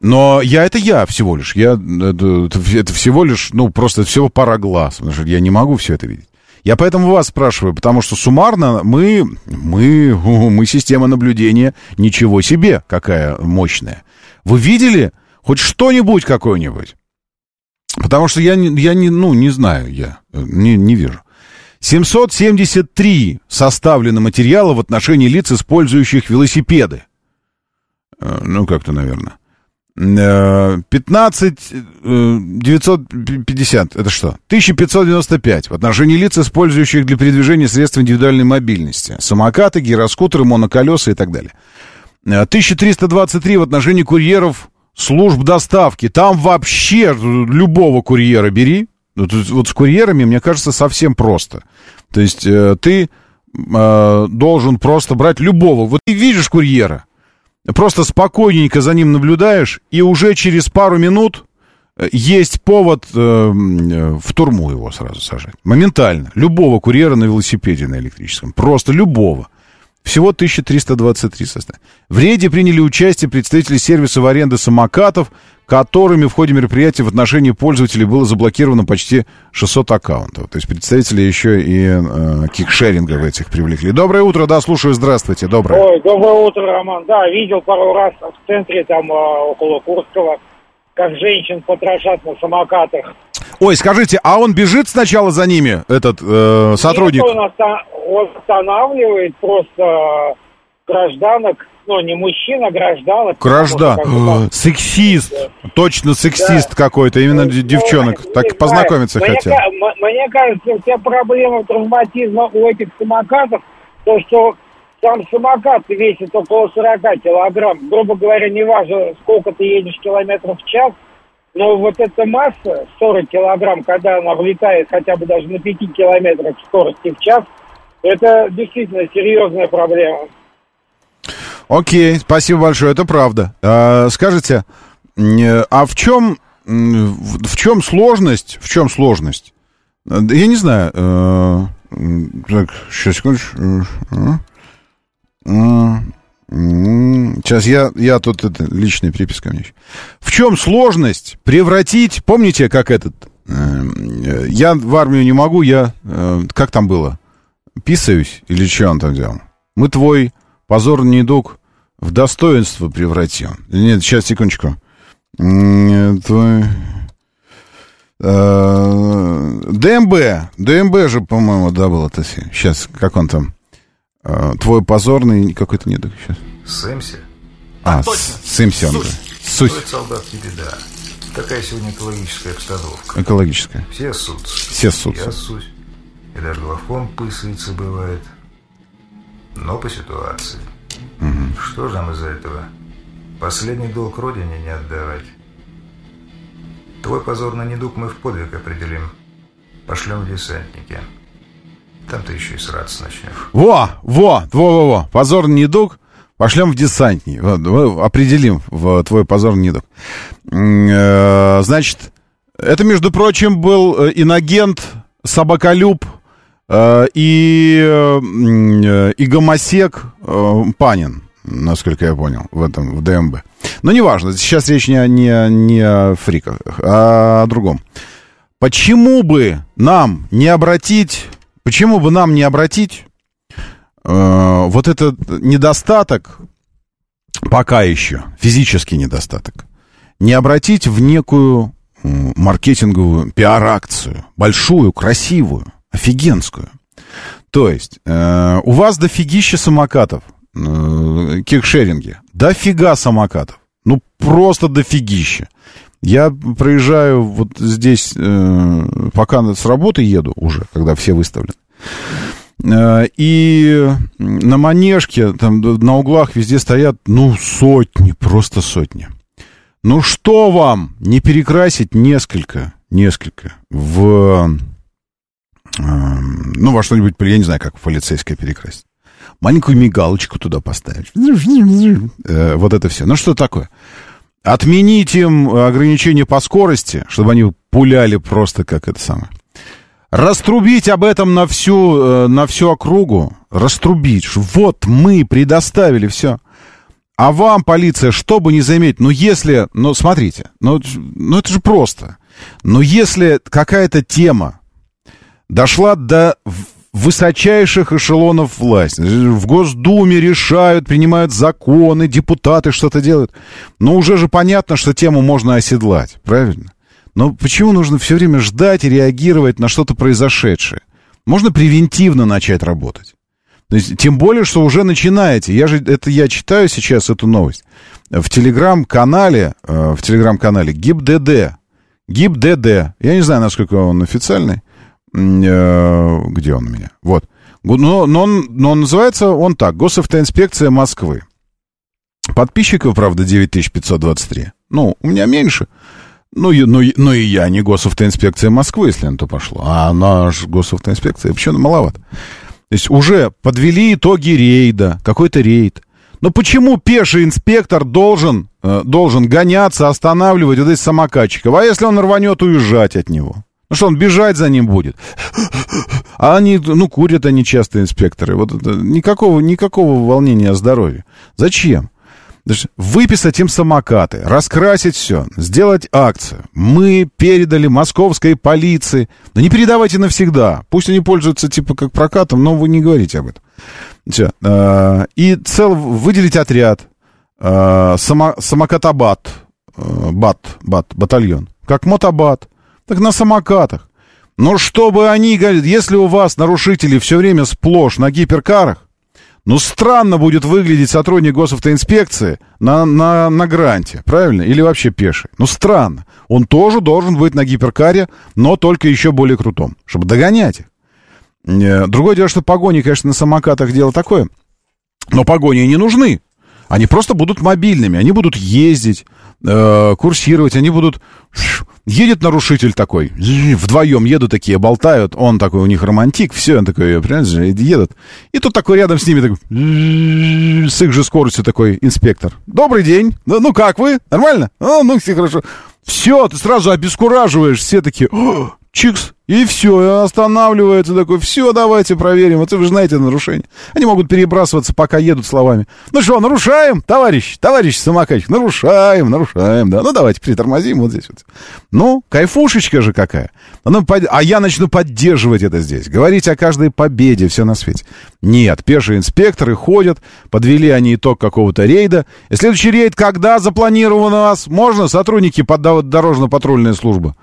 Но я это я всего лишь. Я, это, это всего лишь, ну, просто всего пара глаз. Потому что я не могу все это видеть. Я поэтому вас спрашиваю, потому что суммарно мы, мы, мы система наблюдения, ничего себе, какая мощная. Вы видели хоть что-нибудь какое-нибудь? Потому что я, я не, ну, не знаю, я не, не вижу. 773 составлено материала в отношении лиц, использующих велосипеды. Э, ну, как-то, наверное. 15 950, э, это что? 1595 в отношении лиц, использующих для передвижения средств индивидуальной мобильности. Самокаты, гироскутеры, моноколеса и так далее. 1323 э, в отношении курьеров служб доставки. Там вообще любого курьера бери. Вот, вот с курьерами, мне кажется, совсем просто. То есть э, ты э, должен просто брать любого. Вот ты видишь курьера, просто спокойненько за ним наблюдаешь, и уже через пару минут э, есть повод в турму его сразу сажать. Моментально. Любого курьера на велосипеде на электрическом. Просто любого. Всего 1323 составили. В рейде приняли участие представители сервисов аренды самокатов, которыми в ходе мероприятия в отношении пользователей было заблокировано почти 600 аккаунтов. То есть представители еще и э, кикшеринга в этих привлекли. Доброе утро, да, слушаю, здравствуйте, доброе. Ой, доброе утро, Роман. Да, видел пару раз в центре, там, э, около Курского, как женщин потрошат на самокатах. Ой, скажите, а он бежит сначала за ними, этот э, сотрудник? Нет, он, оста- он останавливает просто гражданок, ну, не мужчина, а гражданок. Граждан. Э, сексист. Да. Точно сексист да. какой-то, именно ну, девчонок. Ну, так познакомиться мне, хотел. Мне кажется, вся проблема травматизма у этих самокатов, то, что сам самокат весит около 40 килограмм. Грубо говоря, не важно, сколько ты едешь километров в час, но вот эта масса, 40 килограмм, когда она влетает хотя бы даже на 5 километрах скорости в час, это действительно серьезная проблема. Окей, спасибо большое, это правда. А, скажите, а в чем, в чем сложность, в чем сложность? Я не знаю. Э, так, сейчас, секундочку. Сейчас я, я тут это, личная приписка у меня еще. В чем сложность превратить, помните, как этот, э, я в армию не могу, я, э, как там было, писаюсь или что он там делал? Мы твой позорный недуг в достоинство превратим. Нет, сейчас, секундочку. Твой... Э, ДМБ, ДМБ же, по-моему, да, был это Сейчас, как он там? А, твой позорный какой-то не сейчас. Сэмси? А, а точно. Сэмси он. Суть. Стоит солдат не беда. Такая сегодня экологическая обстановка. Экологическая. Все ссутся. Все ссутся. Я ссусь. И даже главком пысается бывает. Но по ситуации. Угу. Что же нам из-за этого? Последний долг родине не отдавать. Твой позорный недуг мы в подвиг определим. Пошлем в десантники. Там ты еще и сраться начнешь. Во, во, во-во-во. Позорный недуг. Пошлем в десантни. Вот, определим в твой позорный недуг. Э, значит, это, между прочим, был э, инагент, собаколюб э, и, и гомосек Панин, насколько я понял, в этом, в ДМБ. Но неважно, сейчас речь не, не, не о фриках, а о другом. Почему бы нам не обратить Почему бы нам не обратить э, вот этот недостаток, пока еще, физический недостаток, не обратить в некую маркетинговую пиар-акцию, большую, красивую, офигенскую. То есть, э, у вас дофигища самокатов, э, кикшеринги, дофига самокатов, ну просто дофигища. Я проезжаю вот здесь, э, пока с работы еду уже, когда все выставлены. Э, и на манежке, там на углах везде стоят, ну, сотни, просто сотни. Ну, что вам не перекрасить несколько, несколько в, э, ну, во что-нибудь, я не знаю, как полицейское перекрасить. Маленькую мигалочку туда поставить. Вот это все. Ну, что такое? Отменить им ограничения по скорости, чтобы они пуляли просто как это самое. Раструбить об этом на всю, э, на всю округу. Раструбить. Вот мы предоставили все. А вам, полиция, что бы не заметить, ну если, ну смотрите, ну, ну это же просто. Но если какая-то тема дошла до высочайших эшелонов власти, в Госдуме решают, принимают законы, депутаты что-то делают, но уже же понятно, что тему можно оседлать, правильно? Но почему нужно все время ждать и реагировать на что-то произошедшее? Можно превентивно начать работать. То есть, тем более, что уже начинаете. Я же, это я читаю сейчас эту новость. В телеграм-канале, э, в телеграм-канале ГИБДД. ГИБДД. Я не знаю, насколько он официальный. Э, где он у меня? Вот. Но, но, он, но он называется он так. Госавтоинспекция Москвы. Подписчиков, правда, 9523. Ну, у меня меньше. Ну, и, ну, ну и я не госавтоинспекция Москвы, если на то пошло. А наш госавтоинспекция почему маловато. То есть уже подвели итоги рейда, какой-то рейд. Но почему пеший инспектор должен, э, должен гоняться, останавливать вот этих самокатчиков? А если он рванет уезжать от него? Ну что, он бежать за ним будет? А они, ну, курят они часто, инспекторы. Вот никакого, никакого волнения о здоровье. Зачем? выписать им самокаты, раскрасить все, сделать акцию. Мы передали московской полиции. Да не передавайте навсегда. Пусть они пользуются типа как прокатом, но вы не говорите об этом. Все. А, и цел выделить отряд. А, само, самокатобат. А, бат, бат, батальон. Как мотобат. Так на самокатах. Но чтобы они, если у вас нарушители все время сплошь на гиперкарах, ну, странно будет выглядеть сотрудник госавтоинспекции на, на, на гранте, правильно? Или вообще пеший. Ну, странно. Он тоже должен быть на гиперкаре, но только еще более крутом, чтобы догонять их. Э, другое дело, что погони, конечно, на самокатах дело такое, но погони не нужны. Они просто будут мобильными, они будут ездить, э, курсировать, они будут... Едет нарушитель такой, вдвоем едут такие, болтают, он такой, у них романтик, все, он такой, понимаешь, едут. И тут такой рядом с ними, такой, с их же скоростью такой инспектор. Добрый день, ну, ну как вы, нормально? А, ну все хорошо. Все, ты сразу обескураживаешь, все такие, чикс, и все, останавливается такой, все, давайте проверим. Вот вы же знаете нарушение. Они могут перебрасываться, пока едут словами. Ну что, нарушаем, товарищ, товарищ самокатчик, нарушаем, нарушаем, да. Ну давайте притормозим вот здесь вот. Ну, кайфушечка же какая. Ну, а я начну поддерживать это здесь. Говорить о каждой победе, все на свете. Нет, пешие инспекторы ходят, подвели они итог какого-то рейда. И следующий рейд когда запланирован у вас? Можно, сотрудники дорожно-патрульной службы?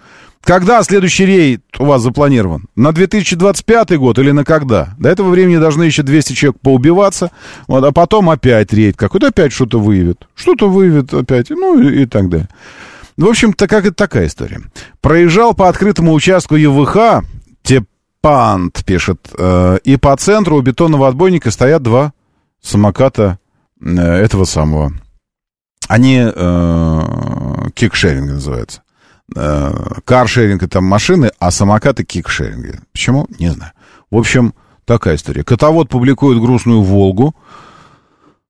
Когда следующий рейд у вас запланирован? На 2025 год или на когда? До этого времени должны еще 200 человек поубиваться, вот, а потом опять рейд какой-то, опять что-то выявит. Что-то выявит опять, ну и, и так далее. В общем-то, как это такая история. Проезжал по открытому участку ЕВХ, Тепант пишет, э, и по центру у бетонного отбойника стоят два самоката э, этого самого. Они э, кикшеринг называются. Э, каршеринг это машины, а самокаты кикшеринги. Почему? Не знаю. В общем, такая история. Котовод публикует грустную «Волгу».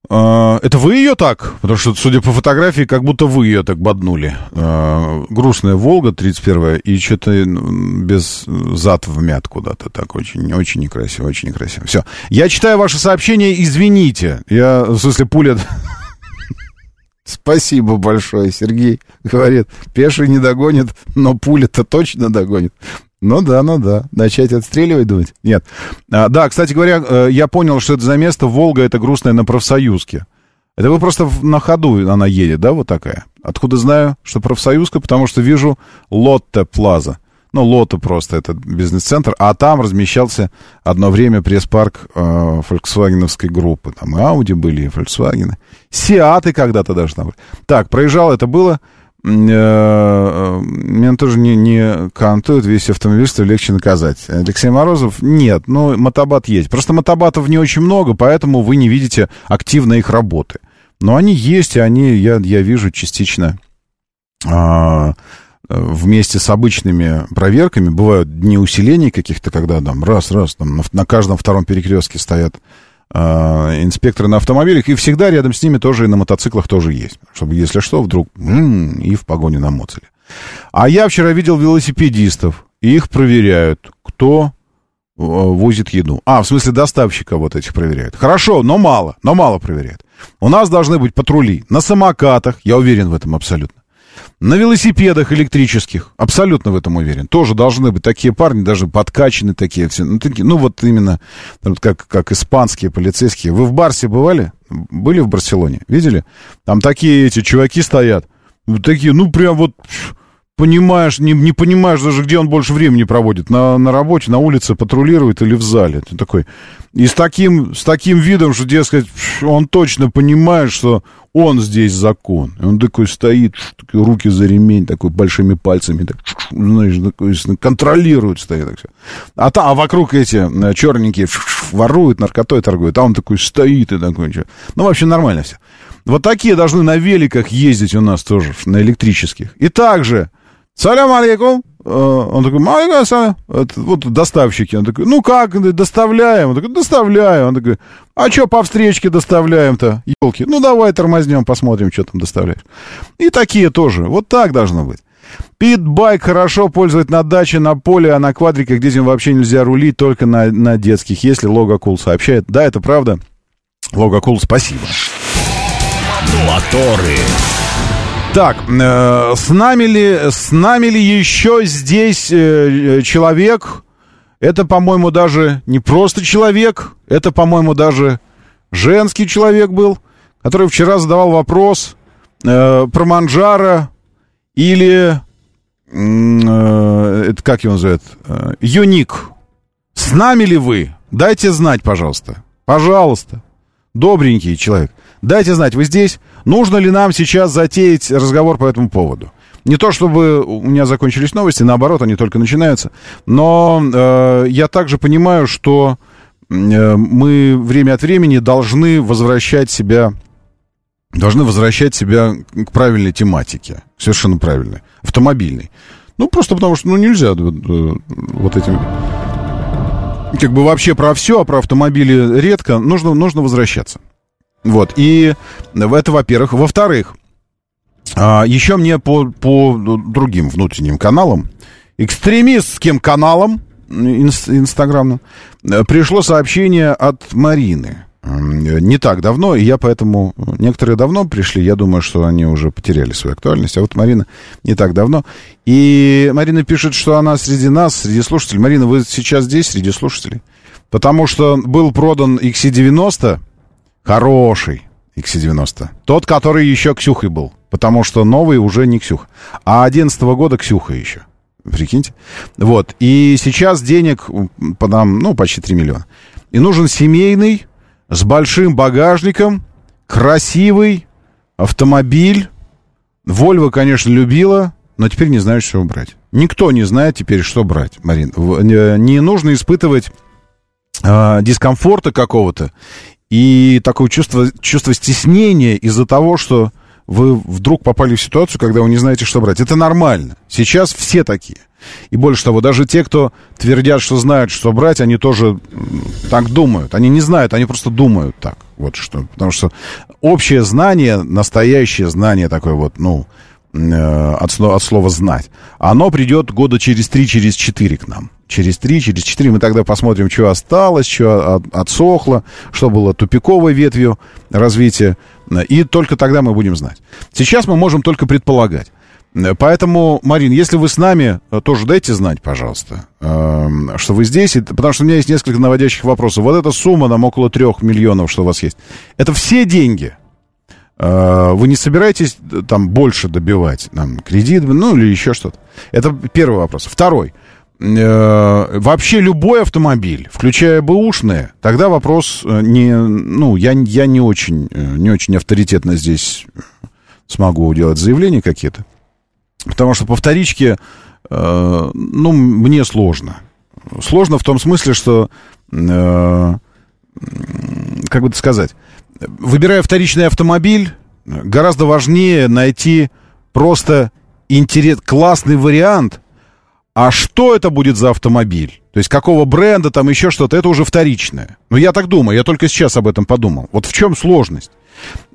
Э, это вы ее так? Потому что, судя по фотографии, как будто вы ее так боднули. Э, грустная «Волга» 31-я, и что-то без зад вмят куда-то. Так очень, очень некрасиво, очень некрасиво. Все. Я читаю ваше сообщение, извините. Я, в смысле, пуля Спасибо большое, Сергей. Говорит, пеший не догонит, но пуля-то точно догонит. Ну да, ну да. Начать отстреливать, думать? Нет. А, да, кстати говоря, э, я понял, что это за место Волга, это грустная на профсоюзке. Это вы просто на ходу она едет, да, вот такая? Откуда знаю, что профсоюзка? Потому что вижу Лотте Плаза ну, Лота просто, это бизнес-центр, а там размещался одно время пресс-парк э, фольксвагеновской группы. Там и Ауди были, и Volkswagen. Сиаты когда-то даже там были. Так, проезжал, это было. Меня тоже не, не кантует, весь автомобилистов легче наказать. Алексей Морозов, нет, ну, мотобат есть. Просто мотобатов не очень много, поэтому вы не видите активно их работы. Но они есть, и они, я, я вижу частично а, вместе с обычными проверками. Бывают дни усилений каких-то, когда там раз-раз, там на, на каждом втором перекрестке стоят инспекторы на автомобилях, и всегда рядом с ними тоже и на мотоциклах тоже есть. Чтобы, если что, вдруг и в погоне на моцеле. А я вчера видел велосипедистов, и их проверяют, кто э, возит еду. А, в смысле доставщика вот этих проверяют. Хорошо, но мало, но мало проверяют. У нас должны быть патрули на самокатах, я уверен в этом абсолютно. На велосипедах электрических, абсолютно в этом уверен. Тоже должны быть такие парни, даже подкачаны такие все. Ну, такие, ну вот именно, вот как, как испанские полицейские. Вы в Барсе бывали? Были в Барселоне? Видели? Там такие эти чуваки стоят. Вот такие, ну прям вот понимаешь, не, не понимаешь даже, где он больше времени проводит. На, на работе, на улице патрулирует или в зале. Ты такой. И с таким, с таким видом, что, дескать, он точно понимает, что он здесь закон. И он такой стоит, руки за ремень, такой большими пальцами, так, знаешь, такой, контролирует, стоит так все. А, та, а вокруг эти э, черненькие воруют, наркотой торгуют, а он такой стоит и такой, что. Ну, вообще нормально все. Вот такие должны на великах ездить у нас тоже, на электрических. И также Салям алейкум. Э, он такой, алейкум салям. Вот доставщики. Он такой, ну как, доставляем. Он такой, доставляем. Он такой, а что по встречке доставляем-то, елки? Ну давай тормознем, посмотрим, что там доставляешь. И такие тоже. Вот так должно быть. Питбайк хорошо пользовать на даче, на поле, а на квадриках, где вообще нельзя рулить, только на, на детских, если Логокул сообщает. Да, это правда. Логокул, спасибо. Моторы. Так, э, с нами ли, с нами ли еще здесь э, человек? Это, по-моему, даже не просто человек, это, по-моему, даже женский человек был, который вчера задавал вопрос э, про Манжара или э, это как его называют? Э, Юник. С нами ли вы? Дайте знать, пожалуйста. Пожалуйста. Добренький человек. Дайте знать, вы здесь? Нужно ли нам сейчас затеять разговор по этому поводу? Не то чтобы у меня закончились новости, наоборот, они только начинаются. Но э, я также понимаю, что э, мы время от времени должны возвращать себя, должны возвращать себя к правильной тематике, совершенно правильной, автомобильной. Ну, просто потому что ну, нельзя э, вот этим... Как бы вообще про все, а про автомобили редко. Нужно, нужно возвращаться. Вот, и это, во-первых. Во-вторых, а, еще мне по, по другим внутренним каналам, экстремистским каналам инстаграмным, пришло сообщение от Марины. Не так давно, и я поэтому... Некоторые давно пришли, я думаю, что они уже потеряли свою актуальность, а вот Марина не так давно. И Марина пишет, что она среди нас, среди слушателей. Марина, вы сейчас здесь, среди слушателей? Потому что был продан XC90, Хороший XC90. Тот, который еще Ксюхой был. Потому что новый уже не Ксюх. А 11 года Ксюха еще. Прикиньте. Вот. И сейчас денег по нам, ну, почти 3 миллиона. И нужен семейный, с большим багажником, красивый автомобиль. Вольва, конечно, любила, но теперь не знает, что брать. Никто не знает теперь, что брать, Марин. Не нужно испытывать э, дискомфорта какого-то и такое чувство, чувство стеснения из-за того, что вы вдруг попали в ситуацию, когда вы не знаете, что брать. Это нормально. Сейчас все такие. И больше того, даже те, кто твердят, что знают, что брать, они тоже так думают. Они не знают, они просто думают так. Вот что. Потому что общее знание, настоящее знание такое вот, ну, э, от, от слова знать, оно придет года через три, через четыре к нам через три, через четыре мы тогда посмотрим, что осталось, что отсохло, что было тупиковой ветвью развития, и только тогда мы будем знать. Сейчас мы можем только предполагать. Поэтому, Марин, если вы с нами, тоже дайте знать, пожалуйста, эм, что вы здесь, потому что у меня есть несколько наводящих вопросов. Вот эта сумма, нам около трех миллионов, что у вас есть, это все деньги. Э, вы не собираетесь э, там больше добивать, нам кредит, ну или еще что-то? Это первый вопрос. Второй – э, вообще любой автомобиль, включая бэушные, тогда вопрос э, не, ну, я, я не очень, э, не очень авторитетно здесь смогу делать заявления какие-то. Потому что по вторичке, э, ну, мне сложно. Сложно в том смысле, что, э, как бы это сказать, выбирая вторичный автомобиль, гораздо важнее найти просто интерес, классный вариант, а что это будет за автомобиль? То есть какого бренда, там еще что-то, это уже вторичное. Ну, я так думаю, я только сейчас об этом подумал. Вот в чем сложность?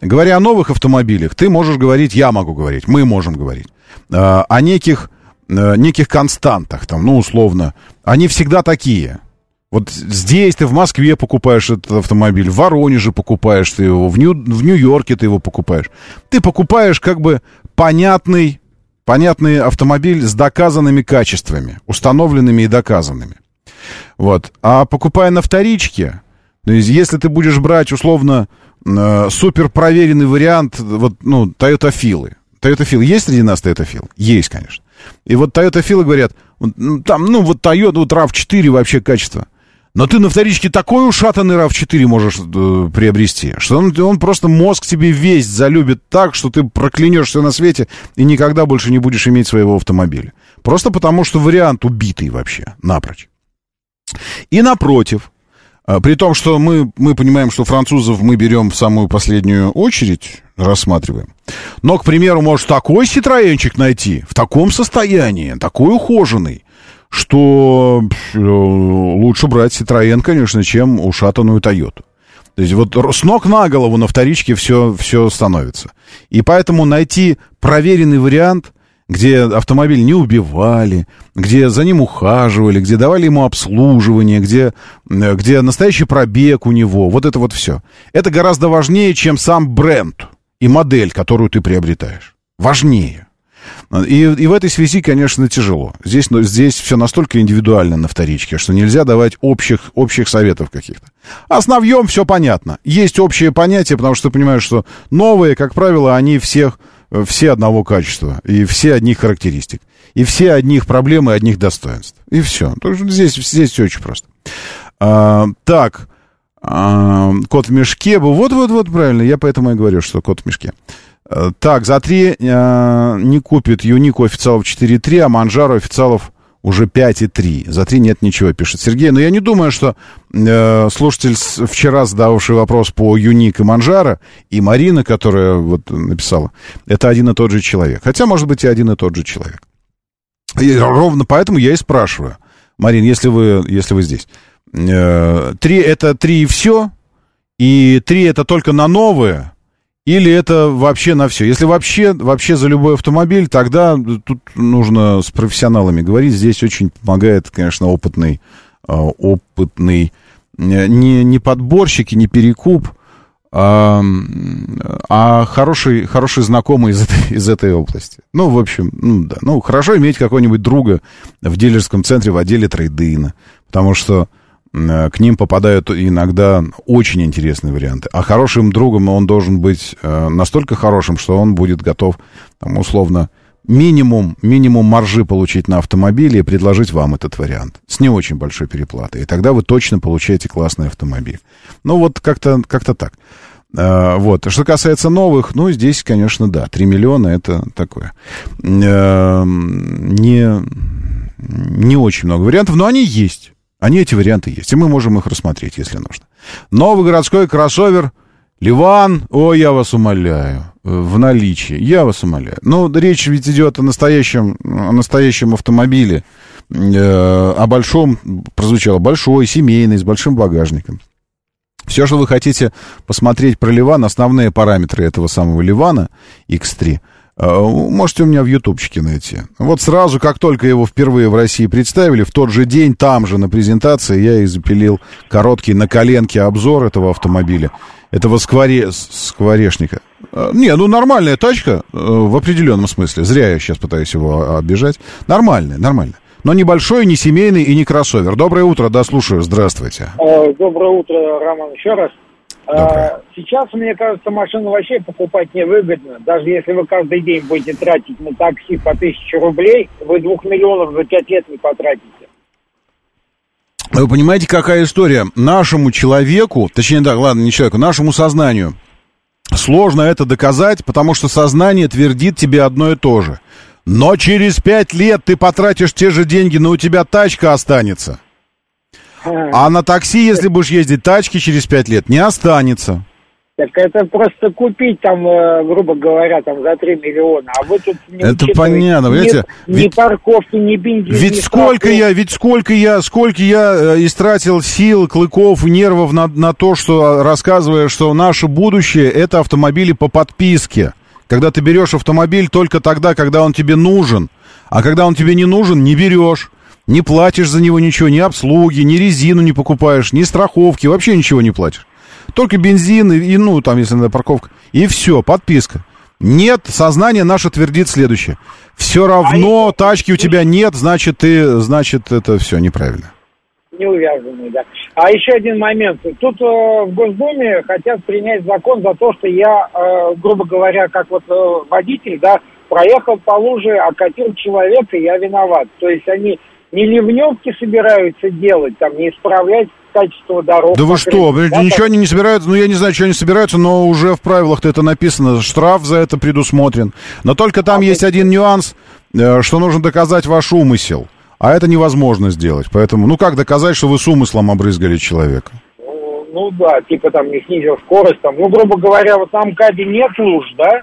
Говоря о новых автомобилях, ты можешь говорить, я могу говорить, мы можем говорить э, о неких, э, неких константах, там, ну, условно. Они всегда такие. Вот здесь ты в Москве покупаешь этот автомобиль, в Воронеже покупаешь ты его, в, Нью- в Нью-Йорке ты его покупаешь. Ты покупаешь как бы понятный, понятный автомобиль с доказанными качествами, установленными и доказанными. Вот. А покупая на вторичке, то есть если ты будешь брать условно э, супер проверенный вариант, вот, ну, Toyota Филы. Toyota Фил есть среди нас Toyota Фил? Есть, конечно. И вот Toyota Филы говорят, ну, там, ну, вот Toyota, вот RAV4 вообще качество. Но ты на вторичке такой ушатанный RAV4 можешь э, приобрести, что он, он просто мозг тебе весь залюбит так, что ты проклянешь все на свете и никогда больше не будешь иметь своего автомобиля. Просто потому, что вариант убитый вообще, напрочь. И напротив, а, при том, что мы, мы понимаем, что французов мы берем в самую последнюю очередь, рассматриваем. Но, к примеру, может такой ситроенчик найти, в таком состоянии, такой ухоженный, что э, лучше брать Citroёn, конечно, чем ушатанную Тойоту. То есть вот с ног на голову на вторичке все, все становится. И поэтому найти проверенный вариант, где автомобиль не убивали, где за ним ухаживали, где давали ему обслуживание, где, э, где настоящий пробег у него, вот это вот все. Это гораздо важнее, чем сам бренд и модель, которую ты приобретаешь. Важнее. И, и в этой связи, конечно, тяжело. Здесь, но здесь все настолько индивидуально на вторичке, что нельзя давать общих, общих советов каких-то. Основьем все понятно. Есть общее понятие, потому что ты понимаешь, что новые, как правило, они всех, все одного качества, и все одних характеристик, и все одних проблем и одних достоинств. И все. Здесь, здесь все очень просто. А, так, а, кот в мешке. Вот-вот-вот, правильно, я поэтому и говорю, что кот в мешке. Э, так, за 3 э, не купит Юнику официалов 4.3, а Манжару официалов уже 5,3. За 3 нет ничего, пишет Сергей. Но я не думаю, что э, слушатель, вчера задававший вопрос по Юник и Манжара, и Марина, которая вот написала, это один и тот же человек. Хотя, может быть, и один и тот же человек. И ровно поэтому я и спрашиваю. Марин, если вы, если вы здесь. Э, 3 это 3 и все? И 3 это только на новые? Или это вообще на все? Если вообще, вообще за любой автомобиль, тогда тут нужно с профессионалами говорить. Здесь очень помогает, конечно, опытный, а, опытный э, не, не подборщик и не перекуп, а, а хороший, хороший знакомый из этой, из этой области. Ну, в общем, ну да. Ну, хорошо иметь какого-нибудь друга в дилерском центре в отделе трейдина, потому что к ним попадают иногда очень интересные варианты. А хорошим другом он должен быть э, настолько хорошим, что он будет готов, там, условно, минимум, минимум маржи получить на автомобиле и предложить вам этот вариант с не очень большой переплатой. И тогда вы точно получаете классный автомобиль. Ну, вот как-то как так. Uh, вот. Что касается новых, ну, здесь, конечно, да, 3 миллиона это такое. Не, не очень много вариантов, но они есть. Они, эти варианты есть, и мы можем их рассмотреть, если нужно. Новый городской кроссовер Ливан, о, я вас умоляю, в наличии, я вас умоляю. Ну, речь ведь идет о настоящем, о настоящем автомобиле, э, о большом, прозвучало, большой, семейный, с большим багажником. Все, что вы хотите посмотреть про Ливан, основные параметры этого самого Ливана X3 – Э, можете у меня в ютубчике найти. Вот сразу, как только его впервые в России представили, в тот же день, там же на презентации, я и запилил короткий на коленке обзор этого автомобиля, этого скворе... скворечника. Э, не, ну нормальная тачка, э, в определенном смысле. Зря я сейчас пытаюсь его обижать. Нормальная, нормальная. Но небольшой, не семейный и не кроссовер. Доброе утро, да, слушаю. Здравствуйте. Доброе утро, Роман, еще раз. А, сейчас, мне кажется, машину вообще покупать невыгодно. Даже если вы каждый день будете тратить на такси по тысяче рублей, вы двух миллионов за пять лет не потратите. Вы понимаете, какая история? Нашему человеку, точнее, да, ладно, не человеку, нашему сознанию сложно это доказать, потому что сознание твердит тебе одно и то же. Но через пять лет ты потратишь те же деньги, но у тебя тачка останется. А на такси, если будешь ездить тачки через пять лет, не останется. Так это просто купить там, э, грубо говоря, там за 3 миллиона. А вы тут не Это понятно, ни, понимаете? Ни Ведь- парковки, ни бензин, Ведь ни сколько я, ведь сколько я, сколько я э, истратил сил, клыков, нервов на, на то, что э, рассказывая, что наше будущее это автомобили по подписке. Когда ты берешь автомобиль только тогда, когда он тебе нужен. А когда он тебе не нужен, не берешь. Не платишь за него ничего, ни обслуги, ни резину не покупаешь, ни страховки, вообще ничего не платишь. Только бензин и, и, ну, там, если надо парковка. И все, подписка. Нет, сознание наше твердит следующее. Все равно тачки у тебя нет, значит, ты, значит, это все неправильно. Не увязанные, да. А еще один момент. Тут э, в Госдуме хотят принять закон за то, что я, э, грубо говоря, как вот э, водитель, да, проехал по луже, окатил человека, я виноват. То есть они не ливневки собираются делать, там, не исправлять качество дорог. Да вы что, да, ничего они не собираются, ну я не знаю, что они собираются, но уже в правилах-то это написано, штраф за это предусмотрен. Но только там есть один нюанс, э, что нужно доказать ваш умысел. А это невозможно сделать. Поэтому, ну как доказать, что вы с умыслом обрызгали человека? Ну, да, типа там не снизил скорость, там, ну, грубо говоря, вот на МКАДе нет луж, да.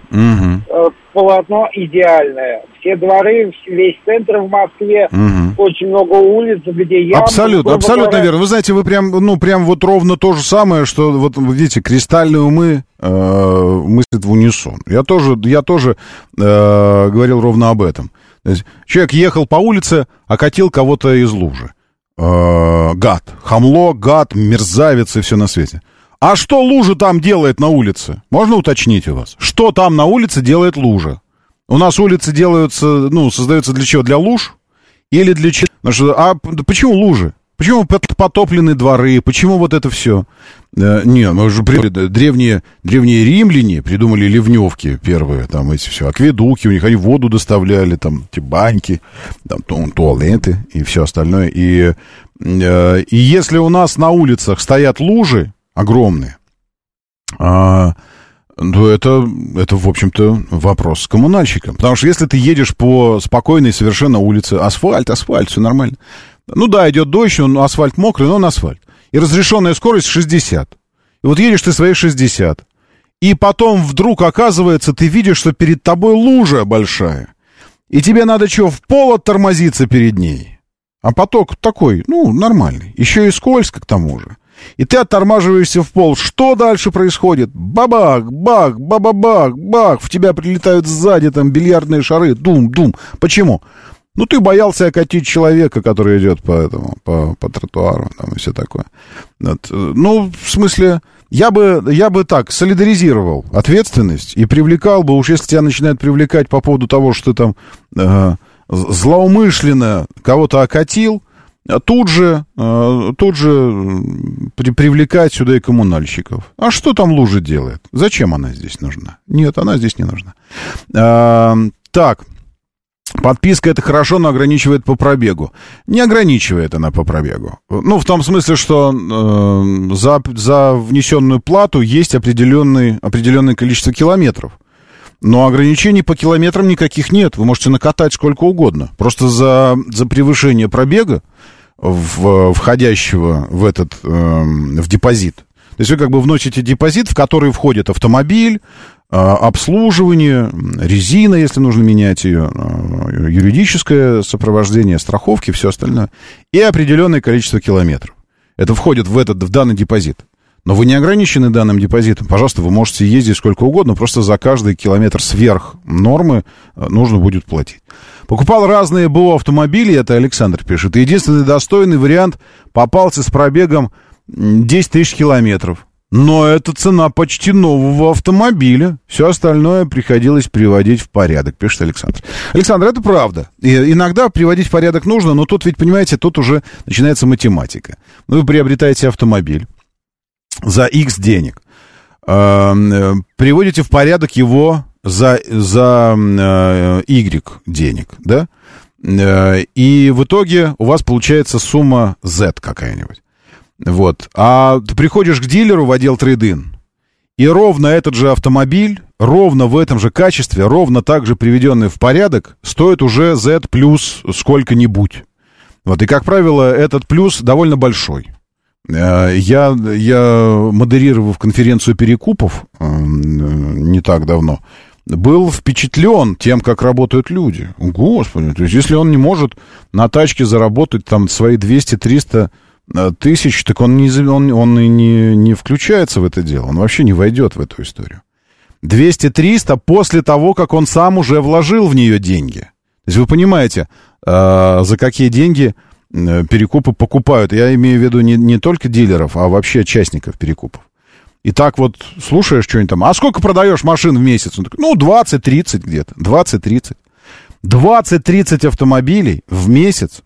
Э, полотно идеальное. Все дворы, весь центр в Москве, Мгм. очень много улиц, где я... абсолютно, абсолютно верно. Вы знаете, вы прям, ну, прям вот ровно то же самое, что вот, видите, кристальные умы э, мыслят в унисон. Я тоже, я тоже э, говорил ровно об этом. Человек ехал по улице, окатил кого-то из лужи. Э, гад, хамло, гад, мерзавец и все на свете. А что лужа там делает на улице? Можно уточнить у вас? Что там на улице делает лужа? У нас улицы делаются, ну, создаются для чего? Для луж? Или для чего? А почему лужи? Почему пот- потоплены дворы? Почему вот это все? Э, не, мы же при- древние, древние римляне придумали ливневки первые, там эти все, акведуки, у них они воду доставляли, там эти баньки, там ту- туалеты и все остальное. И, э, и если у нас на улицах стоят лужи огромные, а, то это, это, в общем-то, вопрос с коммунальщиком. Потому что если ты едешь по спокойной совершенно улице, асфальт, асфальт, все нормально. Ну да, идет дождь, он асфальт мокрый, но он асфальт. И разрешенная скорость 60. И вот едешь ты свои 60. И потом вдруг оказывается, ты видишь, что перед тобой лужа большая. И тебе надо что, в пол оттормозиться перед ней? А поток такой, ну, нормальный. Еще и скользко к тому же. И ты оттормаживаешься в пол. Что дальше происходит? Бабах, бах, бабабах, бах. В тебя прилетают сзади там бильярдные шары. Дум, дум. Почему? Ну, ты боялся окатить человека, который идет по этому, по, по тротуару, там, и все такое. Вот. Ну, в смысле, я бы, я бы так солидаризировал ответственность и привлекал бы, уж если тебя начинают привлекать по поводу того, что ты там э, злоумышленно кого-то окатил, а тут же, э, тут же при- привлекать сюда и коммунальщиков. А что там лужа делает? Зачем она здесь нужна? Нет, она здесь не нужна. А, так, подписка это хорошо, но ограничивает по пробегу. Не ограничивает она по пробегу. Ну, в том смысле, что э, за, за внесенную плату есть определенный, определенное количество километров. Но ограничений по километрам никаких нет. Вы можете накатать сколько угодно. Просто за, за превышение пробега, в, входящего в этот, эм, в депозит. То есть вы как бы вносите депозит, в который входит автомобиль, э, обслуживание, м, резина, если нужно менять ее, э, юридическое сопровождение, страховки, все остальное. И определенное количество километров. Это входит в этот, в данный депозит. Но вы не ограничены данным депозитом. Пожалуйста, вы можете ездить сколько угодно, просто за каждый километр сверх нормы э, нужно будет платить. Покупал разные БУ автомобили, это Александр пишет. Единственный достойный вариант попался с пробегом м, 10 тысяч километров. Но это цена почти нового автомобиля. Все остальное приходилось приводить в порядок, пишет Александр. Александр, это правда. И иногда приводить в порядок нужно, но тут ведь, понимаете, тут уже начинается математика. Вы приобретаете автомобиль за X денег. Э, э, Приводите в порядок его за, за э, Y денег, да? Э, И в итоге у вас получается сумма Z какая-нибудь. Вот. А ты приходишь к дилеру в отдел трейдин, И ровно этот же автомобиль, ровно в этом же качестве, ровно так же приведенный в порядок, стоит уже Z плюс сколько-нибудь. Вот, и, как правило, этот плюс довольно большой. Э, я, я модерировав конференцию перекупов э, не так давно, был впечатлен тем, как работают люди. Господи, то есть если он не может на тачке заработать там свои 200-300 э, тысяч, так он, не, он, он и не, не включается в это дело, он вообще не войдет в эту историю. 200-300 после того, как он сам уже вложил в нее деньги. То есть вы понимаете, э, за какие деньги перекупы покупают. Я имею в виду не, не только дилеров, а вообще участников перекупов. И так вот слушаешь что-нибудь там, а сколько продаешь машин в месяц? Он такой, ну, 20-30 где-то, 20-30. 20-30 автомобилей в месяц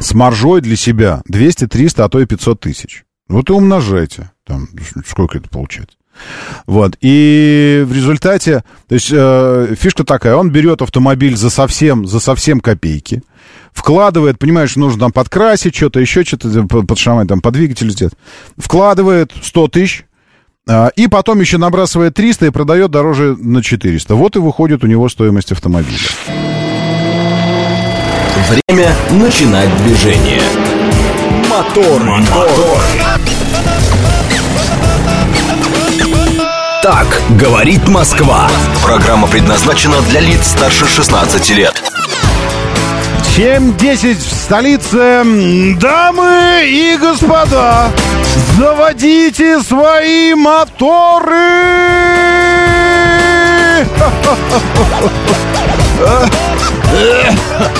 с маржой для себя 200-300, а то и 500 тысяч. Вот и умножайте, там, сколько это получается. Вот, и в результате, то есть э, фишка такая, он берет автомобиль за совсем, за совсем копейки, вкладывает, понимаешь, нужно там подкрасить что-то, еще что-то, подшамать, там, по двигателю сделать, вкладывает 100 тысяч, а, и потом еще набрасывает 300 и продает дороже на 400. Вот и выходит у него стоимость автомобиля. Время начинать движение. Мотор, мотор. Так говорит Москва. Программа предназначена для лиц старше 16 лет. 7.10 в столице. Дамы и господа, заводите свои моторы!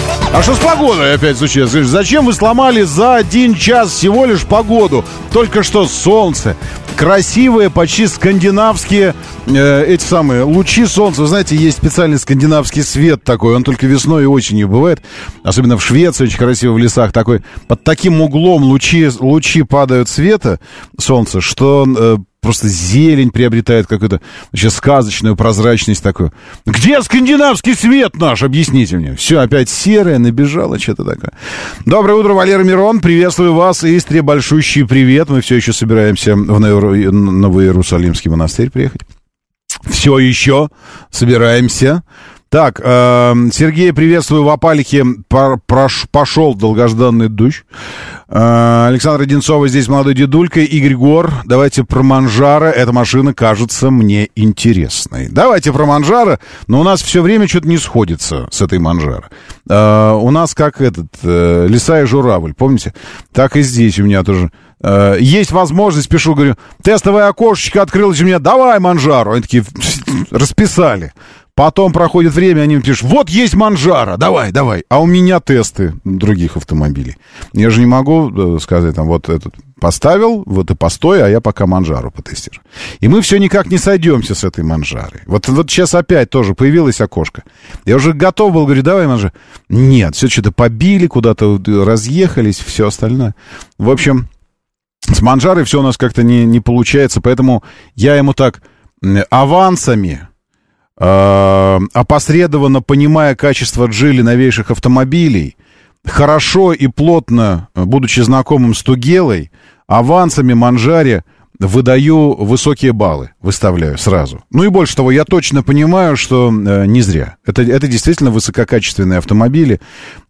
А что с погодой опять случилось? Зачем вы сломали за один час всего лишь погоду? Только что солнце, красивые, почти скандинавские э, эти самые лучи солнца. Вы знаете, есть специальный скандинавский свет такой, он только весной и осенью бывает. Особенно в Швеции, очень красиво в лесах такой. Под таким углом лучи, лучи падают света солнца, что э, просто зелень приобретает какую-то вообще сказочную прозрачность такую. Где скандинавский свет наш? Объясните мне. Все, опять серое, набежало что-то такое. Доброе утро, Валера Мирон. Приветствую вас. Истре большущий привет. Мы все еще собираемся в Новоиерусалимский монастырь приехать. Все еще собираемся. Так, э, Сергей, приветствую в Апалихе. Пошел долгожданный дождь. Э, Александр Одинцова здесь молодой дедулька. Игорь Гор, давайте про Манжара. Эта машина кажется мне интересной. Давайте про Манжара, но у нас все время что-то не сходится с этой Манжара. Э, у нас как этот, э, лиса и журавль, помните? Так и здесь у меня тоже э, есть возможность, пишу, говорю, тестовое окошечко открылось у меня, давай Манжару. Они такие, расписали. Потом проходит время, они пишут, вот есть Манжара, давай, давай. А у меня тесты других автомобилей. Я же не могу э, сказать, там, вот этот поставил, вот и постой, а я пока Манжару потестирую. И мы все никак не сойдемся с этой Манжарой. Вот, вот сейчас опять тоже появилось окошко. Я уже готов был, говорю, давай Манжар. Нет, все что-то побили, куда-то разъехались, все остальное. В общем, с Манжарой все у нас как-то не, не получается, поэтому я ему так авансами Э, опосредованно понимая качество джили новейших автомобилей, хорошо и плотно, будучи знакомым с Тугелой, авансами Манжаре выдаю высокие баллы, выставляю сразу. Ну и больше того, я точно понимаю, что э, не зря. Это, это действительно высококачественные автомобили.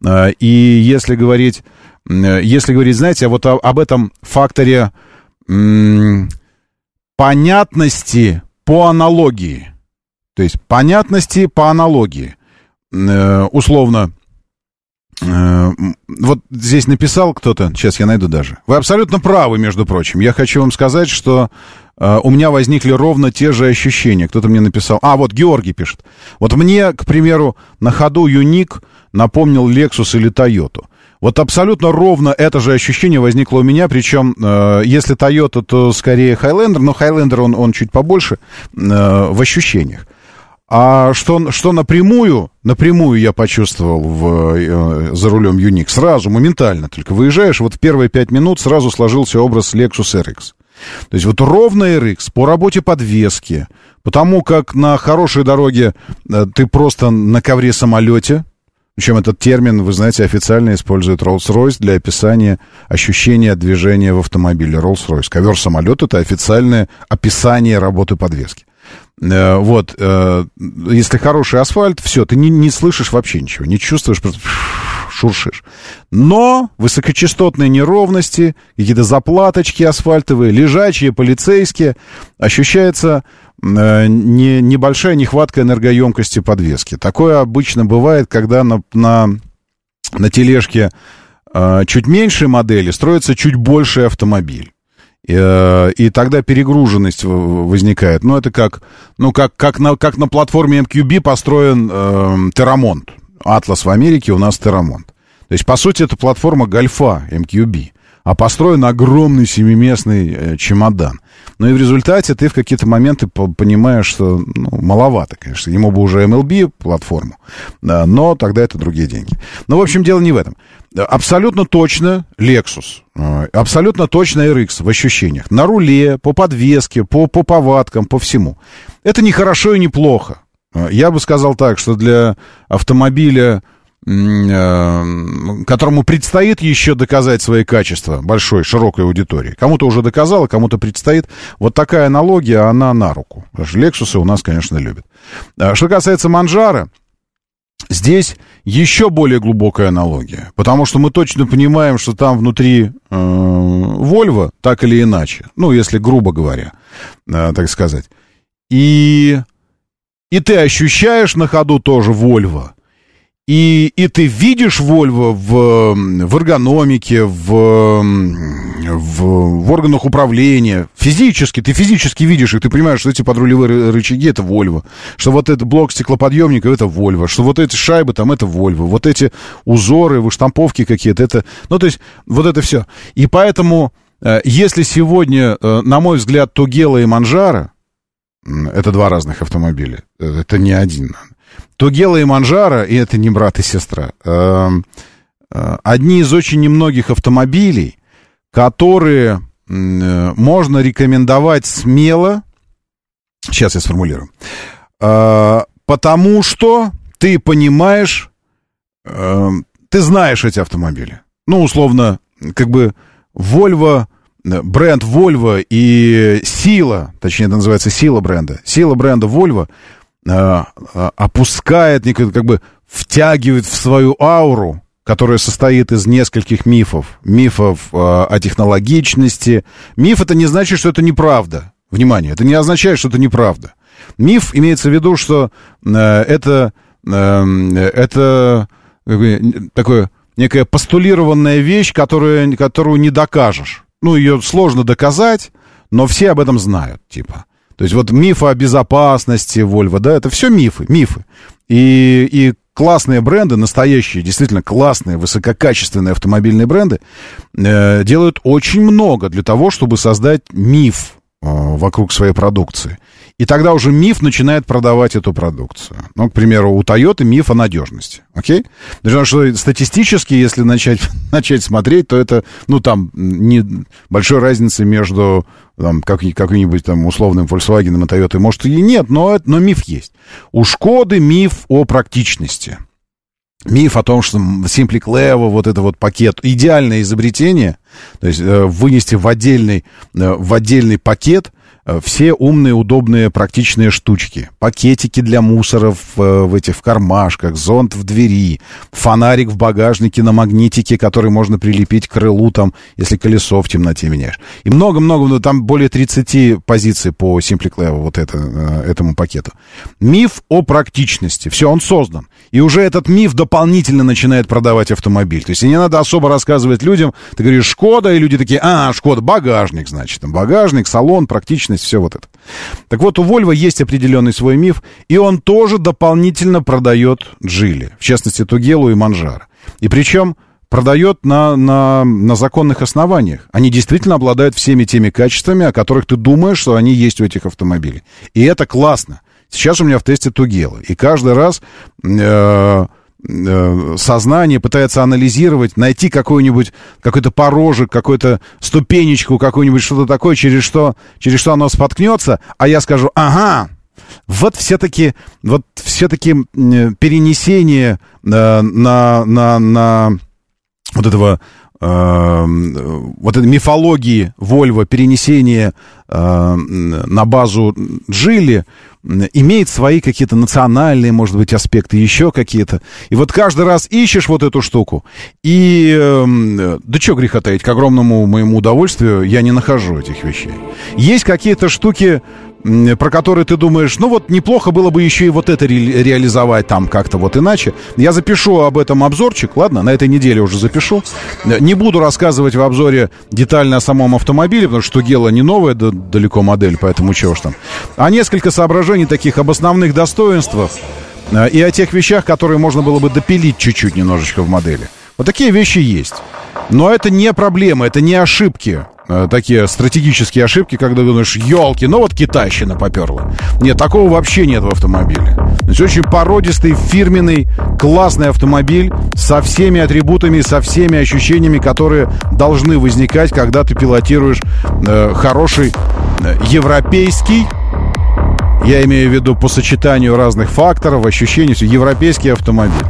Э, и если говорить, э, если говорить, знаете, вот о, об этом факторе м- понятности по аналогии – то есть понятности по аналогии. Э, условно, э, вот здесь написал кто-то, сейчас я найду даже. Вы абсолютно правы, между прочим. Я хочу вам сказать, что э, у меня возникли ровно те же ощущения. Кто-то мне написал. А, вот Георгий пишет. Вот мне, к примеру, на ходу Юник напомнил Lexus или Toyota. Вот абсолютно ровно это же ощущение возникло у меня, причем э, если Toyota, то скорее Highlander, но Highlander он, он чуть побольше э, в ощущениях. А что, что напрямую, напрямую я почувствовал в, э, за рулем Юник, сразу, моментально, только выезжаешь, вот в первые пять минут сразу сложился образ Lexus RX. То есть вот ровно RX по работе подвески, потому как на хорошей дороге э, ты просто на ковре самолете Причем этот термин, вы знаете, официально использует Rolls-Royce для описания ощущения движения в автомобиле. Rolls-Royce. Ковер-самолет — это официальное описание работы подвески. Э, вот, э, если хороший асфальт, все, ты не, не слышишь вообще ничего, не чувствуешь, просто шуршишь. Но высокочастотные неровности, какие-то заплаточки асфальтовые, лежачие, полицейские, ощущается э, не, небольшая нехватка энергоемкости подвески. Такое обычно бывает, когда на, на, на тележке чуть меньшей модели строится чуть больший автомобиль. И, э, и тогда перегруженность возникает. Ну, это как, ну, как, как, на, как на платформе MQB построен э, Террамонт. Атлас в Америке, у нас Террамонт. То есть, по сути, это платформа Гольфа MQB, а построен огромный семиместный э, чемодан. Ну и в результате ты в какие-то моменты понимаешь, что ну, маловато, конечно. Ему бы уже MLB платформу, но тогда это другие деньги. Но, в общем, дело не в этом. Абсолютно точно Lexus, э, абсолютно точно RX в ощущениях. На руле, по подвеске, по, по повадкам, по всему. Это не хорошо и не плохо. Э, я бы сказал так, что для автомобиля которому предстоит еще доказать свои качества большой, широкой аудитории. Кому-то уже доказал, а кому-то предстоит. Вот такая аналогия, она на руку. Потому что Лексусы у нас, конечно, любят. А что касается Манжара, здесь еще более глубокая аналогия. Потому что мы точно понимаем, что там внутри э, Volvo, так или иначе, ну, если грубо говоря, э, так сказать. И, и ты ощущаешь на ходу тоже Volvo – и, и ты видишь Вольво в, в эргономике, в, в, в органах управления. Физически, ты физически видишь их, ты понимаешь, что эти подрулевые рычаги это Вольво, что вот этот блок стеклоподъемников это Вольво, что вот эти шайбы там это Вольво, вот эти узоры, выштамповки какие-то, это, ну то есть вот это все. И поэтому, э, если сегодня, э, на мой взгляд, Тугела и Манжара, это два разных автомобиля, э, это не один, Тугела и Манжара, и это не брат и сестра, эм, э, одни из очень немногих автомобилей, которые э, можно рекомендовать смело, сейчас я сформулирую, э, потому что ты понимаешь, ты знаешь эти автомобили. Ну, условно, как бы Volvo, бренд Volvo и сила, точнее, это называется сила бренда, сила бренда Volvo — опускает, как бы втягивает в свою ауру, которая состоит из нескольких мифов. Мифов э, о технологичности. Миф это не значит, что это неправда. Внимание, это не означает, что это неправда. Миф имеется в виду, что э, это, э, это такое некая постулированная вещь, которую, которую не докажешь. Ну, ее сложно доказать, но все об этом знают, типа. То есть вот мифы о безопасности Volvo, да, это все мифы, мифы. И, и классные бренды, настоящие, действительно классные, высококачественные автомобильные бренды, э, делают очень много для того, чтобы создать миф э, вокруг своей продукции. И тогда уже миф начинает продавать эту продукцию. Ну, к примеру, у Toyota миф о надежности. Окей? Потому что статистически, если начать, начать смотреть, то это, ну, там, не большой разницы между там, как, каким-нибудь там условным Volkswagen и Toyota, может, и нет, но, но миф есть. У Шкоды миф о практичности. Миф о том, что Simply Clevo, вот это вот пакет, идеальное изобретение, то есть э, вынести в отдельный, э, в отдельный пакет все умные, удобные, практичные штучки. Пакетики для мусоров в, э, в этих в кармашках, зонт в двери, фонарик в багажнике на магнитике, который можно прилепить к крылу, там, если колесо в темноте меняешь. И много-много, ну, там более 30 позиций по Simply Clevo, вот это, э, этому пакету. Миф о практичности. Все, он создан. И уже этот миф дополнительно начинает продавать автомобиль. То есть не надо особо рассказывать людям. Ты говоришь, Шкода, и люди такие, а, Шкода, багажник, значит. Там багажник, салон, практичность, все вот это. Так вот, у Volvo есть определенный свой миф, и он тоже дополнительно продает Джили. В частности, Тугелу и Манжара. И причем продает на, на, на законных основаниях. Они действительно обладают всеми теми качествами, о которых ты думаешь, что они есть у этих автомобилей. И это классно. Сейчас у меня в тесте Тугела. И каждый раз э, э, сознание пытается анализировать, найти какой-нибудь, какой-то порожек, какую-то ступенечку, какую-нибудь что-то такое, через что, через что оно споткнется, а я скажу, ага, вот все-таки, вот все-таки перенесение на, на, на вот этого вот этой мифологии Вольво, перенесение э, на базу Джили, имеет свои какие-то национальные, может быть, аспекты, еще какие-то. И вот каждый раз ищешь вот эту штуку, и, э, да что греха таить, к огромному моему удовольствию я не нахожу этих вещей. Есть какие-то штуки, про который ты думаешь, ну вот неплохо было бы еще и вот это ре- реализовать там как-то вот иначе. Я запишу об этом обзорчик, ладно, на этой неделе уже запишу. Не буду рассказывать в обзоре детально о самом автомобиле, потому что Гела не новая да, далеко модель, поэтому чего ж там. А несколько соображений таких об основных достоинствах э, и о тех вещах, которые можно было бы допилить чуть-чуть немножечко в модели. Вот такие вещи есть. Но это не проблема, это не ошибки. Э, такие стратегические ошибки, когда думаешь, елки, ну вот китайщина поперла. Нет, такого вообще нет в автомобиле. То есть очень породистый, фирменный, классный автомобиль со всеми атрибутами, со всеми ощущениями, которые должны возникать, когда ты пилотируешь э, хороший э, европейский я имею в виду по сочетанию разных факторов, ощущений, европейский автомобиль.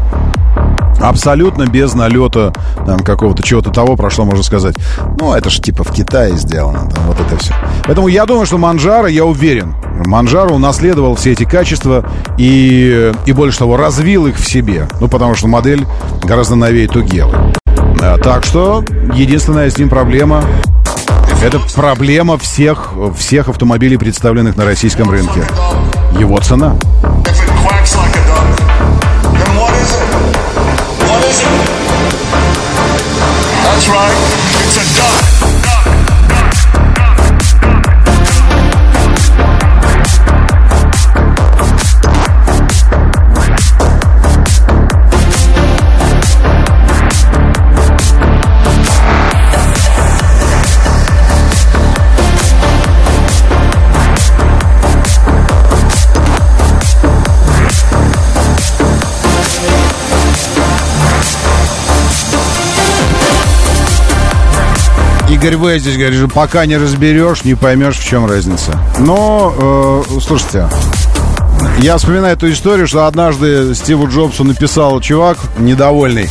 Абсолютно без налета там какого-то чего-то того прошло, можно сказать. Ну, это же типа в Китае сделано, там вот это все. Поэтому я думаю, что Манжара, я уверен, Манжара унаследовал все эти качества и, и больше того, развил их в себе. Ну, потому что модель гораздо новее Тугелы. А, так что единственная с ним проблема это проблема всех, всех автомобилей, представленных на российском рынке. Его цена. That's right, it's a duck. Игорь В. здесь говорит, пока не разберешь, не поймешь, в чем разница. Но, э, слушайте, я вспоминаю эту историю, что однажды Стиву Джобсу написал чувак недовольный.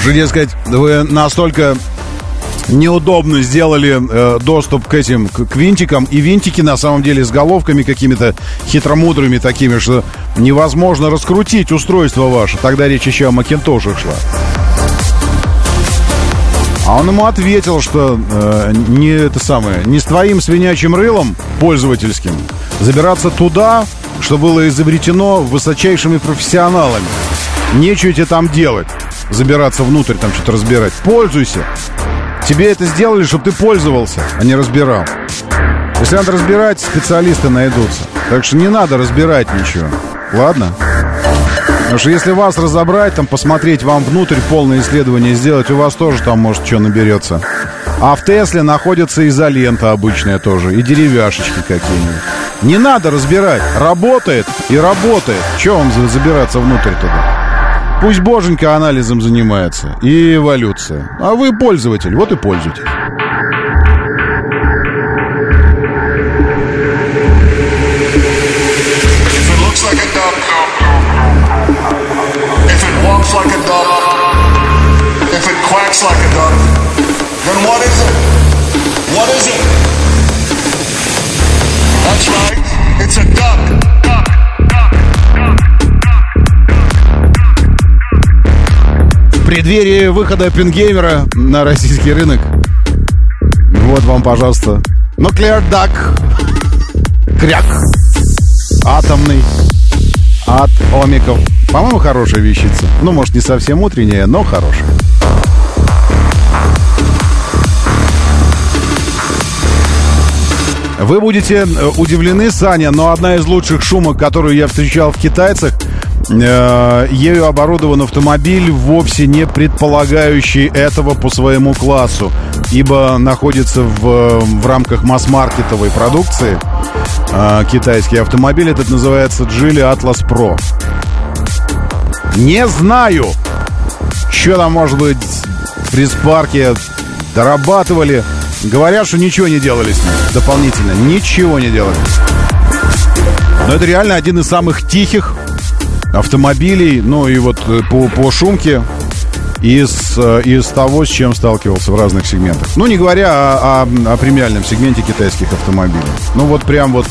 Что, дескать, вы настолько неудобно сделали э, доступ к этим, к, к винтикам. И винтики, на самом деле, с головками какими-то хитромудрыми такими, что невозможно раскрутить устройство ваше. Тогда речь еще о Макинтошах шла. А он ему ответил, что э, не это самое, не с твоим свинячим рылом пользовательским забираться туда, что было изобретено высочайшими профессионалами. Нечего тебе там делать. Забираться внутрь, там что-то разбирать. Пользуйся. Тебе это сделали, чтобы ты пользовался, а не разбирал. Если надо разбирать, специалисты найдутся. Так что не надо разбирать ничего. Ладно? Потому что если вас разобрать, там посмотреть вам внутрь, полное исследование сделать, у вас тоже там может что наберется. А в Тесле находится изолента обычная тоже, и деревяшечки какие-нибудь. Не надо разбирать. Работает и работает. Че вам забираться внутрь туда? Пусть боженька анализом занимается и эволюция. А вы пользователь, вот и пользуйтесь. Преддверии выхода Пингеймера на российский рынок. Вот вам, пожалуйста, Nuclear Duck. Кряк. Атомный. От омиков. По-моему, хорошая вещица. Ну, может, не совсем утренняя, но хорошая. Вы будете э, удивлены, Саня, но одна из лучших шумок, которую я встречал в китайцах, ею оборудован автомобиль, вовсе не предполагающий этого по своему классу, ибо находится в, в рамках масс-маркетовой продукции. Э, китайский автомобиль этот называется Geely Atlas Pro. Не знаю, что там, может быть, в пресс-парке дорабатывали. Говорят, что ничего не делали с ним дополнительно. Ничего не делали. Но это реально один из самых тихих автомобилей, ну и вот э, по, по шумке из, э, из того, с чем сталкивался в разных сегментах. Ну, не говоря о, о, о премиальном сегменте китайских автомобилей. Ну, вот прям вот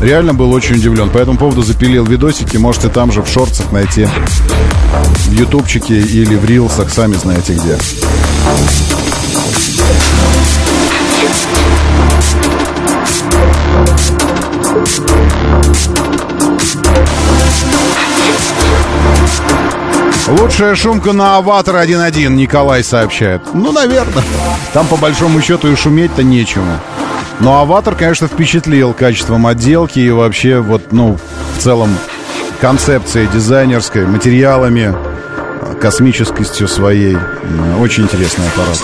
реально был очень удивлен. По этому поводу запилил видосики. Можете там же в шортсах найти. В ютубчике или в рилсах, сами знаете где. Лучшая шумка на «Аватар 1.1», Николай сообщает. Ну, наверное. Там, по большому счету, и шуметь-то нечему. Но «Аватар», конечно, впечатлил качеством отделки и вообще, вот, ну, в целом, концепцией дизайнерской, материалами, космическостью своей. Очень интересный аппарат.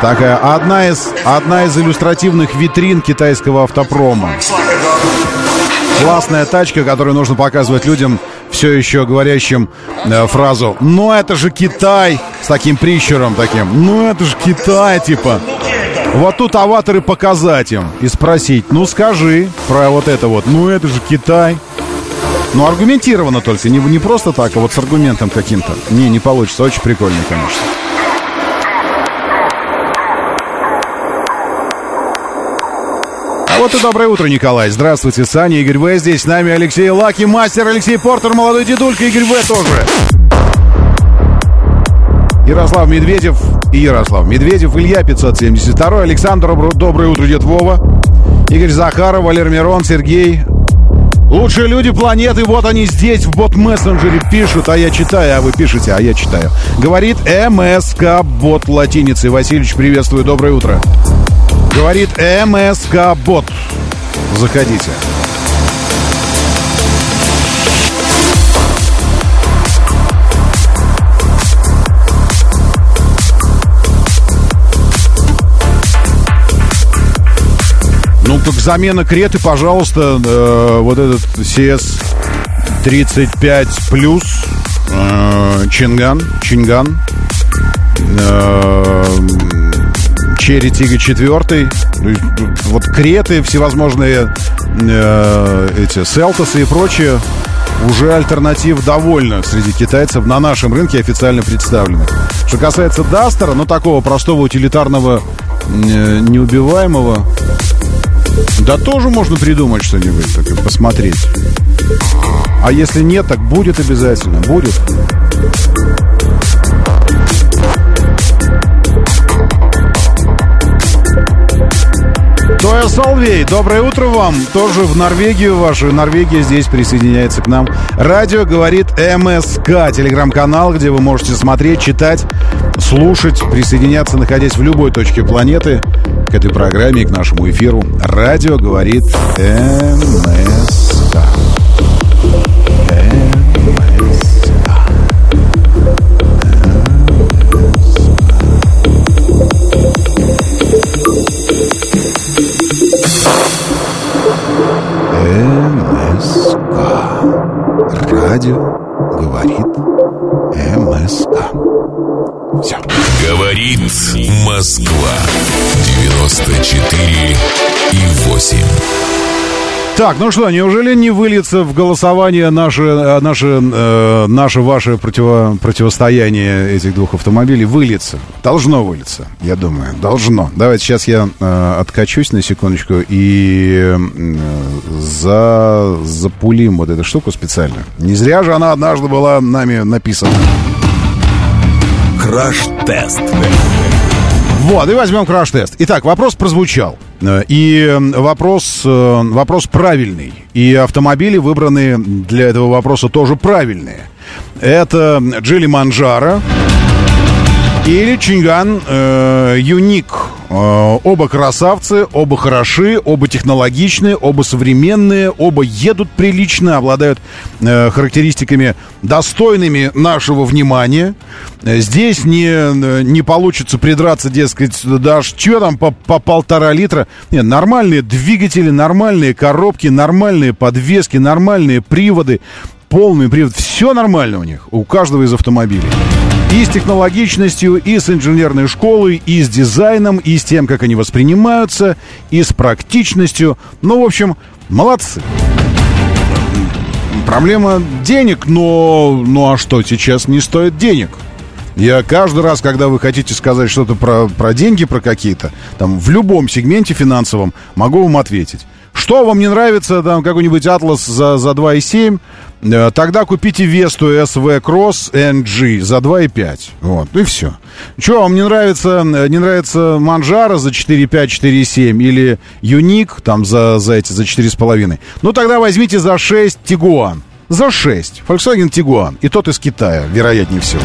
Такая одна из, одна из иллюстративных витрин китайского автопрома. Классная тачка, которую нужно показывать людям, все еще говорящим э, фразу «Ну это же Китай!» с таким прищуром таким «Ну это же Китай!» типа вот тут аватары показать им и спросить «Ну скажи про вот это вот, ну это же Китай!» Ну аргументированно только, не, не просто так, а вот с аргументом каким-то. Не, не получится, очень прикольно, конечно. Вот и доброе утро, Николай. Здравствуйте, Саня, Игорь В. Здесь с нами Алексей Лаки, мастер Алексей Портер, молодой дедулька, Игорь В. тоже. Ярослав Медведев и Ярослав Медведев, Илья 572, Александр, доброе утро, дед Вова, Игорь Захаров, Валер Мирон, Сергей. Лучшие люди планеты, вот они здесь, в бот-мессенджере пишут, а я читаю, а вы пишете, а я читаю. Говорит МСК бот латиницей. Васильевич, приветствую, доброе утро. Говорит МСК Бот. Заходите. Ну, так замена Креты, пожалуйста, э, вот этот CS 35 плюс э, Чинган, Чинган. Э, Черри Тига 4. Вот Креты, всевозможные э, эти Селтосы и прочее уже альтернатив довольно среди китайцев на нашем рынке официально представлены. Что касается Дастера, ну такого простого утилитарного э, неубиваемого, да тоже можно придумать что-нибудь, так, посмотреть. А если нет, так будет обязательно, будет. Тоя Солвей, доброе утро вам. Тоже в Норвегию вашу. Норвегия здесь присоединяется к нам. Радио говорит МСК, телеграм-канал, где вы можете смотреть, читать, слушать, присоединяться, находясь в любой точке планеты к этой программе и к нашему эфиру. Радио говорит МСК. Говорит Москва. 94 и 8. Так, ну что, неужели не выльется в голосование наше, э, наше, э, наше ваше противо, противостояние этих двух автомобилей? Выльется. Должно вылиться, я думаю. Должно. Давайте сейчас я э, откачусь на секундочку и э, за, запулим вот эту штуку специально. Не зря же она однажды была нами написана. Краш-тест. Вот, и возьмем краш-тест. Итак, вопрос прозвучал. И вопрос, э, вопрос правильный. И автомобили выбраны для этого вопроса тоже правильные. Это Джили Манджара или Чинган э, Юник. Э, оба красавцы, оба хороши, оба технологичные, оба современные, оба едут прилично, обладают э, характеристиками достойными нашего внимания. Здесь не, не получится придраться, дескать, да что там по, по полтора литра. Нет, нормальные двигатели, нормальные коробки, нормальные подвески, нормальные приводы, полный привод. Все нормально у них, у каждого из автомобилей. И с технологичностью, и с инженерной школой, и с дизайном, и с тем, как они воспринимаются, и с практичностью. Ну, в общем, Молодцы. Проблема денег, но... Ну а что, сейчас не стоит денег? Я каждый раз, когда вы хотите сказать что-то про, про деньги, про какие-то, там, в любом сегменте финансовом, могу вам ответить. Что вам не нравится, там, какой-нибудь Атлас за, за 2,7, э, тогда купите Весту SV Cross NG за 2,5. Вот, и все. Что вам не нравится, э, не нравится Манжара за 4,5, 4,7 или Юник там за, за эти, за 4,5? Ну, тогда возьмите за 6 Тигуан. За 6. Volkswagen Tiguan. И тот из Китая, вероятнее всего.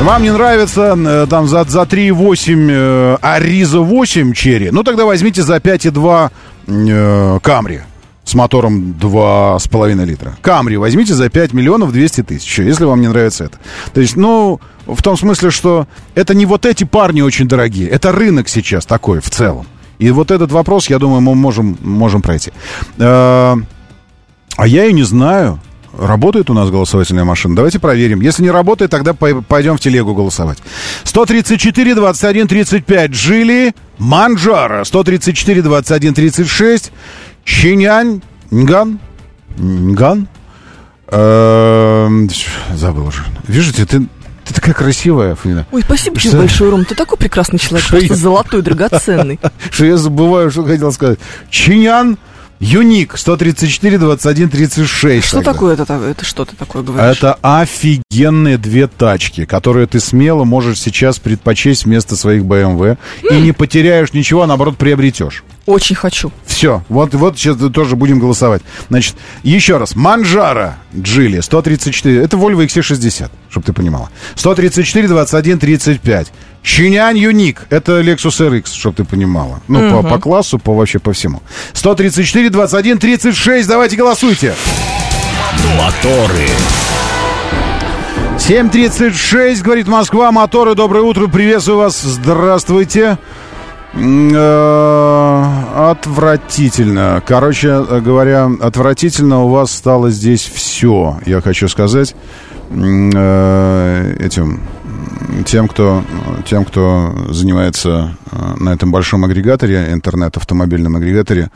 Вам не нравится э, там за, за 3,8 э, Ариза 8 черри? Ну, тогда возьмите за 5,2 э, Камри с мотором 2,5 литра. Камри возьмите за 5 миллионов 200 тысяч, если вам не нравится это. То есть, ну, в том смысле, что это не вот эти парни очень дорогие, это рынок сейчас такой в целом. И вот этот вопрос, я думаю, мы можем, можем пройти. Э, а я и не знаю. Работает у нас голосовательная машина? Давайте проверим. Если не работает, тогда пойдем в телегу голосовать. 134, 21, 35. Жили. Манджара. 134, 21, 36. Чинянь. Нган. Нган. Эм, забыл уже. Видите, ты, ты такая красивая, Фаина. Ой, спасибо тебе большое, Ром. Ты такой прекрасный человек, просто золотой, драгоценный. Что я забываю, что хотел сказать. Чинян. Юник 134 21 36. Что тогда. такое это? Это что ты такое говоришь? Это офигенные две тачки, которые ты смело можешь сейчас предпочесть вместо своих BMW. И не потеряешь ничего, а наоборот приобретешь. Очень хочу. Все, вот, вот сейчас тоже будем голосовать. Значит, еще раз. Манжара Джили 134. Это Volvo XC60, чтобы ты понимала. 134 21 35. Чинянь Юник. Это Lexus RX, чтобы ты понимала. Ну, угу. по, по классу, по вообще по всему. 134 21 36. Давайте голосуйте. Моторы. 7.36, говорит Москва, моторы, доброе утро, приветствую вас, здравствуйте. Э, отвратительно. Короче говоря, отвратительно у вас стало здесь все, я хочу сказать. Э, этим тем, кто, тем, кто занимается э, на этом большом агрегаторе, интернет-автомобильном агрегаторе,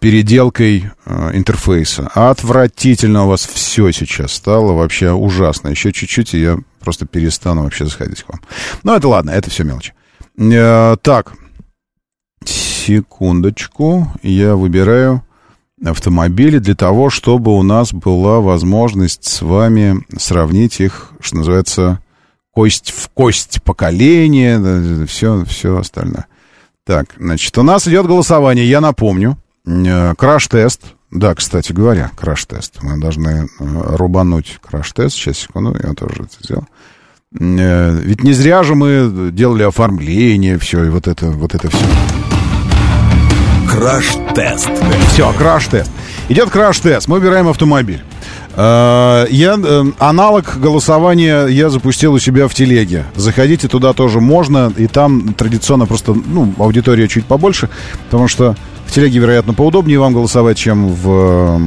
переделкой интерфейса. Отвратительно у вас все сейчас стало, вообще ужасно. Еще чуть-чуть, и я просто перестану вообще заходить к вам. Но это ладно, это все мелочи. Так, Секундочку. Я выбираю автомобили для того, чтобы у нас была возможность с вами сравнить их, что называется, кость в кость поколения, все, все остальное. Так, значит, у нас идет голосование, я напомню. Э, краш-тест. Да, кстати говоря, краш-тест. Мы должны э, рубануть краш-тест. Сейчас, секунду, я тоже это сделал. Э, ведь не зря же мы делали оформление, все, и вот это, вот это все. Краш-тест. Все, краш-тест. Идет краш-тест. Мы выбираем автомобиль. Э, я, э, аналог голосования я запустил у себя в телеге. Заходите туда тоже можно, и там традиционно просто, ну, аудитория чуть побольше, потому что в телеге, вероятно, поудобнее вам голосовать, чем в,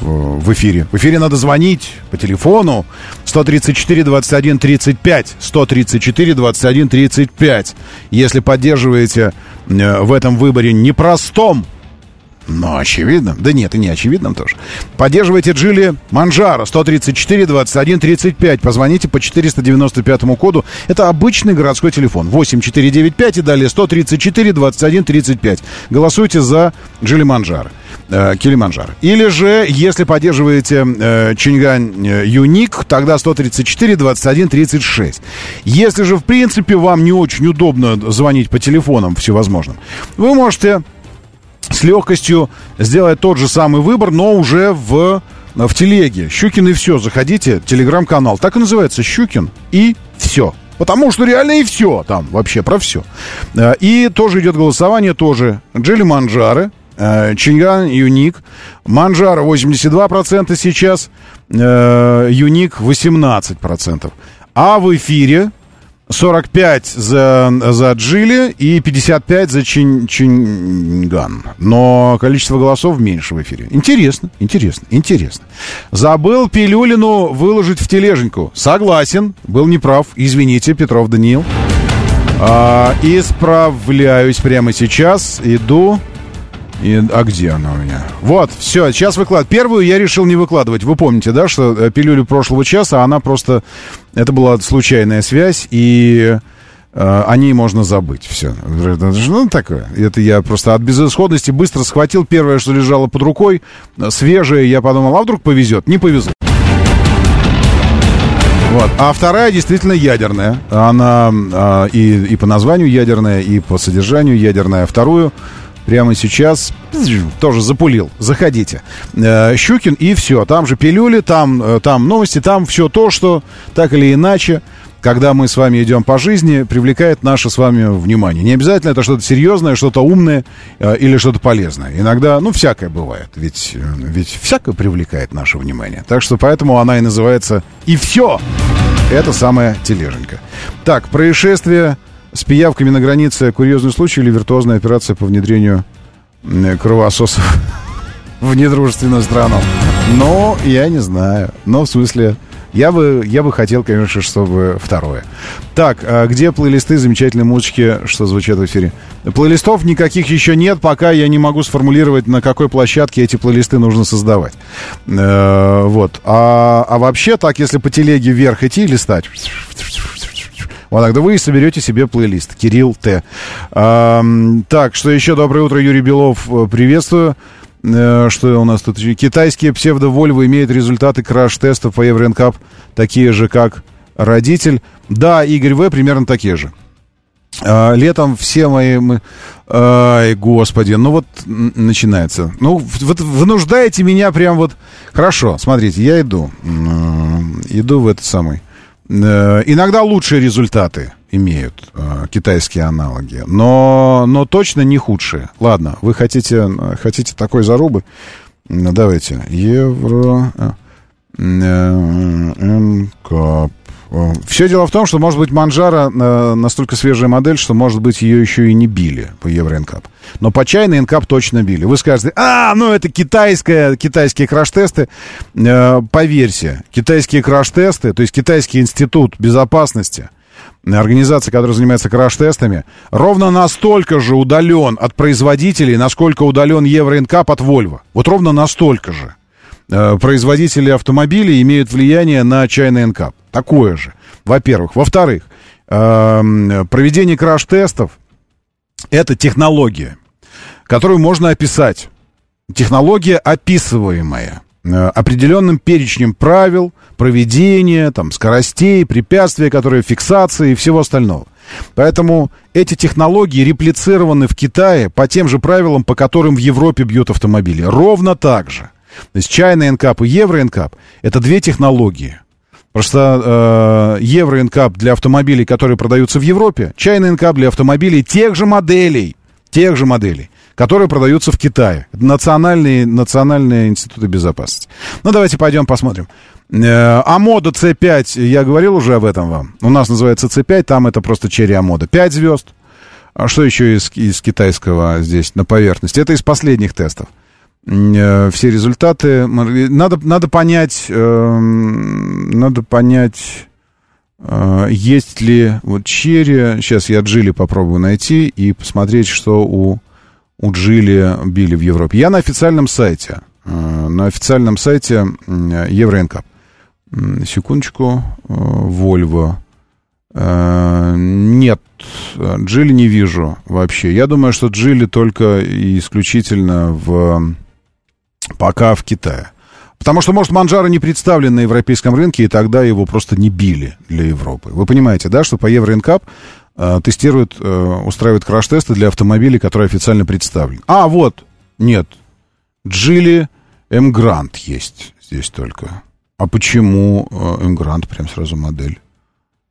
в, в эфире. В эфире надо звонить по телефону 134 21 35 134 21 35. Если поддерживаете э, в этом выборе непростом но очевидно. Да нет, и не очевидным тоже. Поддерживайте Джили Манжара 134 21 35. Позвоните по 495 коду. Это обычный городской телефон. 8495 и далее 134 21 35. Голосуйте за Джили Манжара. Э, Килиманджаро. Или же, если поддерживаете э, Чингань э, Юник, тогда 134 21 36. Если же, в принципе, вам не очень удобно звонить по телефонам всевозможным, вы можете с легкостью сделать тот же самый выбор, но уже в, в телеге. Щукин и все. Заходите, телеграм-канал. Так и называется Щукин и все. Потому что реально и все там, вообще про все. Э, и тоже идет голосование, тоже Джели Манджары, э, Чинган Юник. Манджара 82% сейчас, э, Юник 18%. А в эфире 45 за, за Джили и 55 за Чин, Чинган. Но количество голосов меньше в эфире. Интересно, интересно, интересно. Забыл Пилюлину выложить в тележеньку. Согласен, был неправ. Извините, Петров Даниил. А, исправляюсь прямо сейчас. Иду И, а где она у меня? Вот, все, сейчас выкладывать. Первую я решил не выкладывать. Вы помните, да, что э, пилюлю прошлого часа, она просто... Это была случайная связь, и э, о ней можно забыть. Все. Ну, такое. Это я просто от безысходности быстро схватил первое, что лежало под рукой, свежее. Я подумал, а вдруг повезет? Не повезло. Вот. А вторая действительно ядерная. Она а, и, и по названию ядерная, и по содержанию ядерная. Вторую прямо сейчас тоже запулил. Заходите. Э, Щукин и все. Там же пилюли, там, э, там новости, там все то, что так или иначе когда мы с вами идем по жизни, привлекает наше с вами внимание. Не обязательно это что-то серьезное, что-то умное э, или что-то полезное. Иногда, ну, всякое бывает. Ведь, ведь всякое привлекает наше внимание. Так что поэтому она и называется «И все!» Это самая тележенька. Так, происшествие с пиявками на границе. Курьезный случай или виртуозная операция по внедрению кровососов в недружественную страну? Ну, я не знаю. Но в смысле я бы, я бы хотел, конечно, чтобы второе. Так, а где плейлисты замечательной музыки, что звучат в эфире? Плейлистов никаких еще нет, пока я не могу сформулировать, на какой площадке эти плейлисты нужно создавать. Э, вот. А, а вообще, так, если по телеге вверх идти и листать... Вот тогда вы соберете себе плейлист. Кирилл Т. А, так, что еще? Доброе утро, Юрий Белов. Приветствую. Э, что у нас тут? Китайские псевдо-вольвы имеют результаты краш-тестов по Евренкап, такие же, как родитель. Да, Игорь В. примерно такие же. А, летом все мои... Мы... Ай, господи, ну вот начинается. Ну, вот вынуждаете меня прям вот... Хорошо, смотрите, я иду. Иду в этот самый... Э, иногда лучшие результаты имеют э, китайские аналоги, но, но точно не худшие. Ладно, вы хотите, хотите такой зарубы? Давайте. Евро... Э, НКАП. Все дело в том, что, может быть, Манжара э, настолько свежая модель, что, может быть, ее еще и не били по Евро НКАП. Но по чайной НКАП точно били. Вы скажете, а, ну это китайская, китайские краш-тесты. Э, поверьте, китайские краш-тесты, то есть Китайский институт безопасности, организация, которая занимается краш-тестами, ровно настолько же удален от производителей, насколько удален Евро НКАП от Volvo. Вот ровно настолько же. Э, производители автомобилей имеют влияние на чайный НКАП. Такое же, во-первых. Во-вторых, эм, проведение краш-тестов — это технология, которую можно описать. Технология описываемая э, определенным перечнем правил, проведения, там, скоростей, препятствий, которые фиксации и всего остального. Поэтому эти технологии реплицированы в Китае по тем же правилам, по которым в Европе бьют автомобили. Ровно так же. То есть чайный энкап и евроэнкап — это две технологии. Просто э, евроэнкап для автомобилей, которые продаются в Европе, чайный энкап для автомобилей тех же моделей, тех же моделей, которые продаются в Китае. Это национальные, национальные институты безопасности. Ну, давайте пойдем посмотрим. Э, Амода C5, я говорил уже об этом вам. У нас называется C5, там это просто черри Амода. 5 звезд. А что еще из, из китайского здесь на поверхности? Это из последних тестов. Э, все результаты. Надо, надо понять, э, надо понять, э, есть ли вот черри. Сейчас я Джили попробую найти и посмотреть, что у, у Джили били в Европе. Я на официальном сайте, э, на официальном сайте Евроинкап. Секундочку. Э, нет, Джили не вижу вообще. Я думаю, что Джили только исключительно в пока в Китае. Потому что, может, Манжаро не представлен на европейском рынке, и тогда его просто не били для Европы. Вы понимаете, да, что по Евроинкап э, тестируют, э, устраивают краш-тесты для автомобилей, которые официально представлены. А, вот, нет, Джили М Грант есть здесь только. А почему э, М Грант прям сразу модель?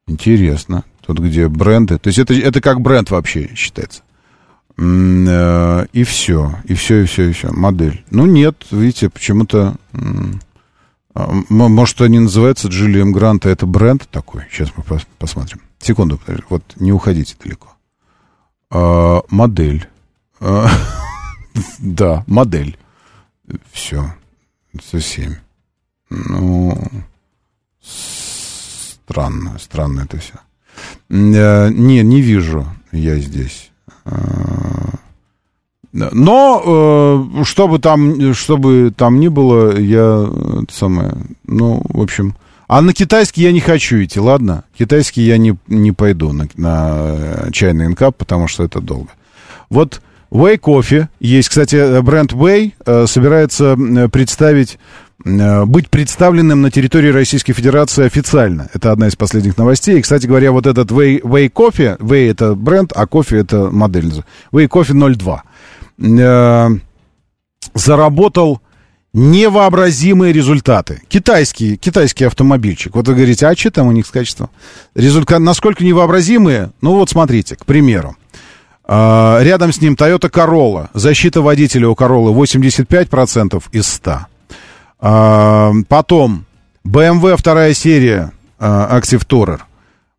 Интересно. Тут где бренды. То есть это, это как бренд вообще считается. Э, и все, и все, и все, и все. Модель. Ну, нет, видите, почему-то... А, может, они называются Джиллием Гранта, это бренд такой? Сейчас мы посмотрим. Секунду, вот не уходите далеко. А, модель. А, да, модель. Все. Все семь. Ну, странно, странно это все. Э, не, не вижу я здесь. Но, э, чтобы там, чтобы там ни было, я, это самое, ну, в общем... А на китайский я не хочу идти, ладно? Китайский я не, не пойду на, на чайный инкап, потому что это долго. Вот Way Coffee есть, кстати, бренд Way э, собирается э, представить Э, быть представленным на территории Российской Федерации официально. Это одна из последних новостей. И, кстати говоря, вот этот Way, Way Coffee, Way это бренд, а кофе это модель. Way Coffee 02. Э, заработал невообразимые результаты. Китайский, китайский автомобильчик. Вот вы говорите, а что там у них с качеством? Результат, насколько невообразимые? Ну вот смотрите, к примеру. Э, рядом с ним Toyota Corolla. Защита водителя у Corolla 85% из 100. А, потом BMW вторая серия а, Active Tourer.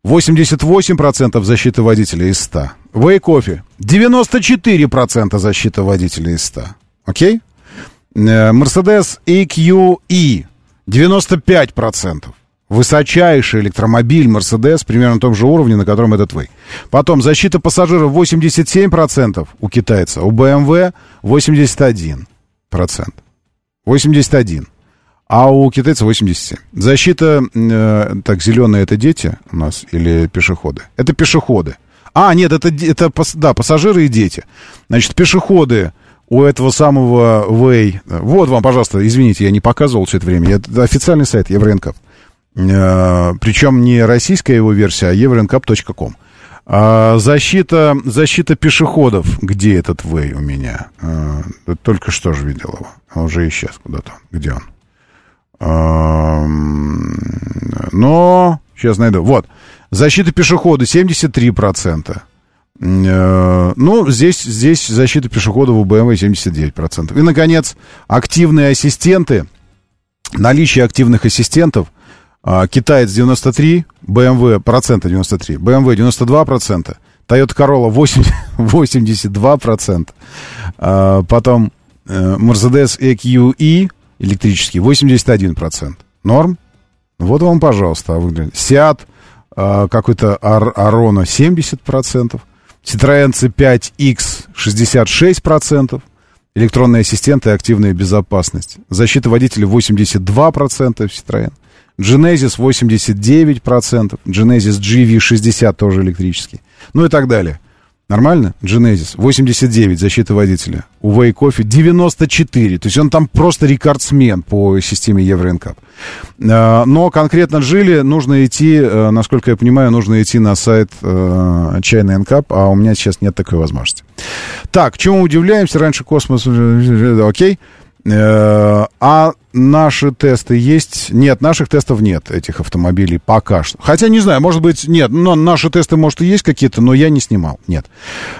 88% защиты водителя из 100. Way Coffee 94% защиты водителя из 100. Окей? Mercedes EQE 95%. Высочайший электромобиль Mercedes, примерно на том же уровне, на котором этот Way. Потом защита пассажиров 87% у китайца, у BMW 81%. 81. А у китайцев 87. Защита, э, так, зеленые это дети у нас или пешеходы? Это пешеходы. А, нет, это, это да, пассажиры и дети. Значит, пешеходы у этого самого Way. Вот вам, пожалуйста, извините, я не показывал все это время. Это официальный сайт Евроинкап. Э, причем не российская его версия, а евроинкап.ком. А, защита, защита пешеходов. Где этот Вэй у меня? А, только что же видел его. А уже исчез куда-то. Где он? А, но... Сейчас найду. Вот. Защита пешехода 73%. Э, ну, здесь, здесь защита пешеходов у BMW 79%. И, наконец, активные ассистенты. Наличие активных ассистентов – китаец 93, BMW процента 93, BMW 92 процента, Toyota Corolla 8, 82 процента, а, потом э, Mercedes EQE электрический 81 процент. Норм? Вот вам, пожалуйста, выглядит. Seat а, какой-то Арона 70 процентов, Citroёn C5X 66 процентов, электронные ассистенты и активная безопасность. Защита водителя 82 процента в Citroёn. Genesis 89%, Genesis GV60 тоже электрический, ну и так далее. Нормально? Genesis 89, защита водителя. У Coffee 94. То есть он там просто рекордсмен по системе Евроинкап. А, но конкретно Джили нужно идти, э, насколько я понимаю, нужно идти на сайт э, Чайный Энкап, а у меня сейчас нет такой возможности. Так, чему удивляемся? Раньше космос... Окей. Э, а наши тесты есть? Нет, наших тестов нет, этих автомобилей пока что. Хотя, не знаю, может быть, нет, но наши тесты, может, и есть какие-то, но я не снимал, нет.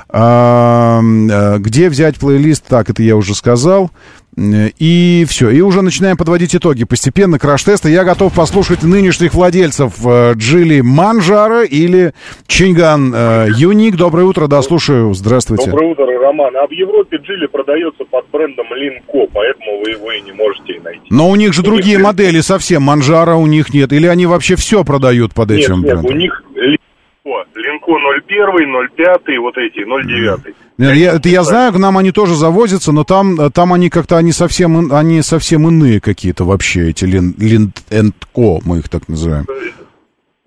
Э, где взять плейлист? Так, это я уже сказал. И все. И уже начинаем подводить итоги. Постепенно краш-тесты. Я готов послушать нынешних владельцев э, Джили Манжара или Чинган э, Юник. Доброе утро, да, слушаю. Здравствуйте. Доброе утро, Роман. А в Европе Джили продается под брендом Линко, поэтому вы его и не можете найти. Но у них же другие них... модели совсем. Манжара у них нет. Или они вообще все продают под нет, этим нет, брендом? у них Линко 01, 05, вот эти, 09. Я, это я знаю, к нам они тоже завозятся, но там, там они как-то, они совсем, они совсем иные какие-то вообще, эти Лин, Лин Ко, мы их так называем.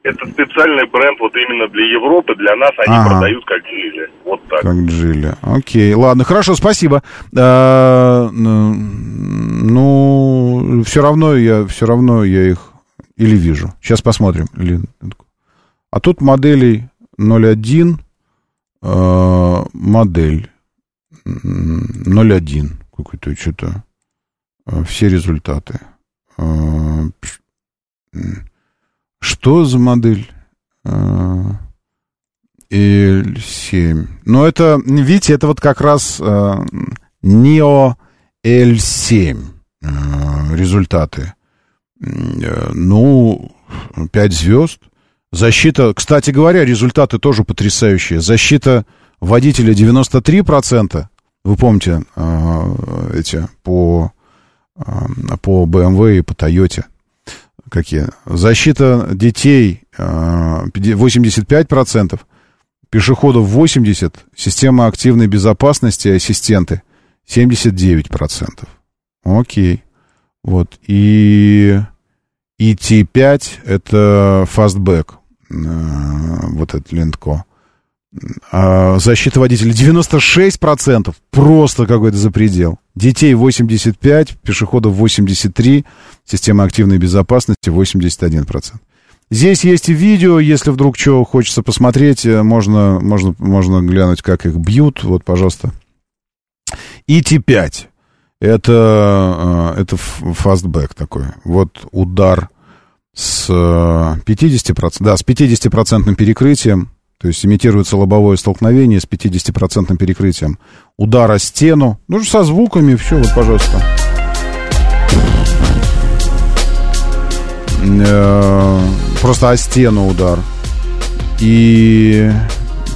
Это специальный бренд вот именно для Европы, для нас они ага. продают как Джили. Вот так. Как Джили. Окей, ладно, хорошо, спасибо. А, ну, все равно я, все равно я их или вижу. Сейчас посмотрим. А тут моделей 01, э, модель 01, какой-то что-то, э, все результаты. Э, что за модель? L7. Но это, видите, это вот как раз Neo L7 результаты. Ну, 5 звезд. Защита, кстати говоря, результаты тоже потрясающие. Защита водителя 93%. Вы помните э, эти по, э, по BMW и по Toyota какие. Защита детей э, 85%. пешеходов 80, система активной безопасности, ассистенты 79%. Окей. Вот. И, ET5 это фастбэк. Э, вот этот лентко. А защита водителя 96%. Просто какой-то запредел. Детей 85, пешеходов 83, система активной безопасности 81%. Здесь есть и видео, если вдруг что хочется посмотреть, э, можно, можно, можно глянуть, как их бьют. Вот, пожалуйста. ET5. Это, э, это фастбэк такой. Вот удар с 50%, э, да, с 50% перекрытием, то есть имитируется лобовое столкновение с 50% перекрытием. Удар о стену, ну, со звуками, все, вот, пожалуйста. Э, просто о стену удар. И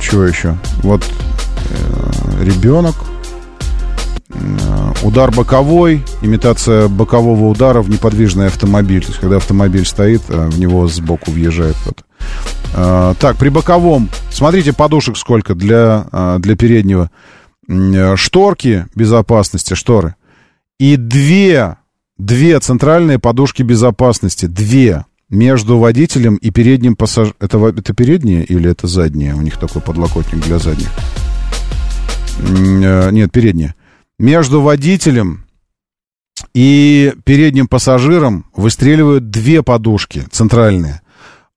чего еще? Вот э, ребенок. Э, удар боковой, имитация бокового удара в неподвижный автомобиль. То есть, когда автомобиль стоит, а в него сбоку въезжает кто-то. Так, при боковом, смотрите, подушек сколько для, для переднего. Шторки безопасности, шторы. И две Две центральные подушки безопасности. Две. Между водителем и передним пассажиром. Это, это передние или это задние? У них такой подлокотник для задних. Э, нет, передние. Между водителем и передним пассажиром выстреливают две подушки центральные.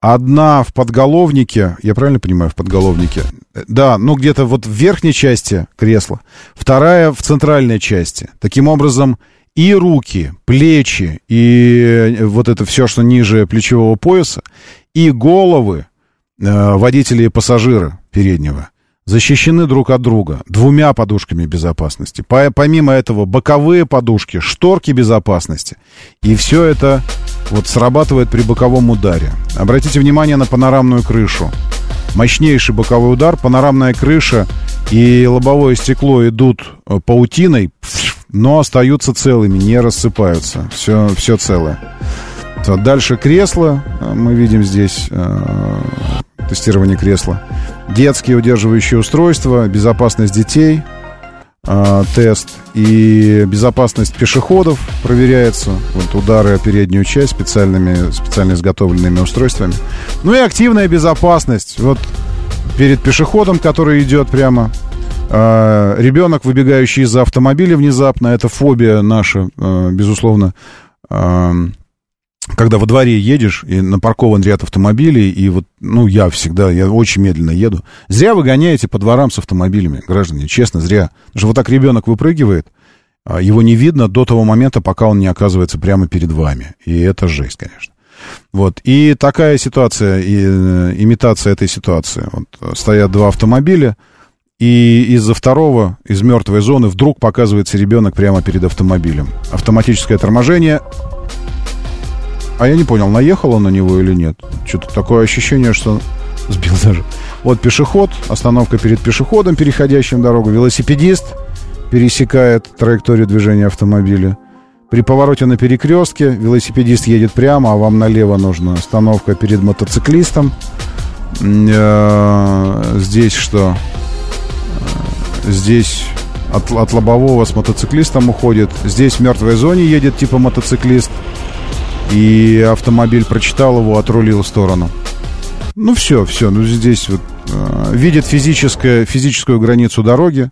Одна в подголовнике, я правильно понимаю, в подголовнике? Да, ну где-то вот в верхней части кресла. Вторая в центральной части. Таким образом, и руки, плечи, и вот это все, что ниже плечевого пояса, и головы э, водителя и пассажира переднего защищены друг от друга двумя подушками безопасности. По, помимо этого, боковые подушки, шторки безопасности. И все это вот срабатывает при боковом ударе. Обратите внимание на панорамную крышу. Мощнейший боковой удар, панорамная крыша и лобовое стекло идут э, паутиной, но остаются целыми, не рассыпаются. Все, все целое. Дальше кресло. Э, мы видим здесь э, тестирование кресла. Детские удерживающие устройства, безопасность детей, э, тест и безопасность пешеходов проверяется. Вот удары о переднюю часть специальными, специально изготовленными устройствами. Ну и активная безопасность. Вот перед пешеходом, который идет прямо а, ребенок, выбегающий из автомобиля внезапно, это фобия наша, а, безусловно. А, когда во дворе едешь, и напаркован ряд автомобилей, и вот, ну, я всегда, я очень медленно еду. Зря вы гоняете по дворам с автомобилями, граждане, честно, зря. Потому что вот так ребенок выпрыгивает, его не видно до того момента, пока он не оказывается прямо перед вами. И это жесть, конечно. Вот. И такая ситуация, и, э, имитация этой ситуации. Вот, стоят два автомобиля, и из-за второго, из мертвой зоны, вдруг показывается ребенок прямо перед автомобилем. Автоматическое торможение. А я не понял, наехал он на него или нет. Что-то такое ощущение, что сбил даже. Вот пешеход, остановка перед пешеходом, переходящим дорогу. Велосипедист пересекает траекторию движения автомобиля. При повороте на перекрестке велосипедист едет прямо, а вам налево нужна остановка перед мотоциклистом. Э, здесь что? Здесь от, от лобового с мотоциклистом уходит. Здесь в мертвой зоне едет типа мотоциклист. И автомобиль прочитал его, отрулил в сторону. Ну все, все. Ну здесь вот э, видит физическое, физическую границу дороги.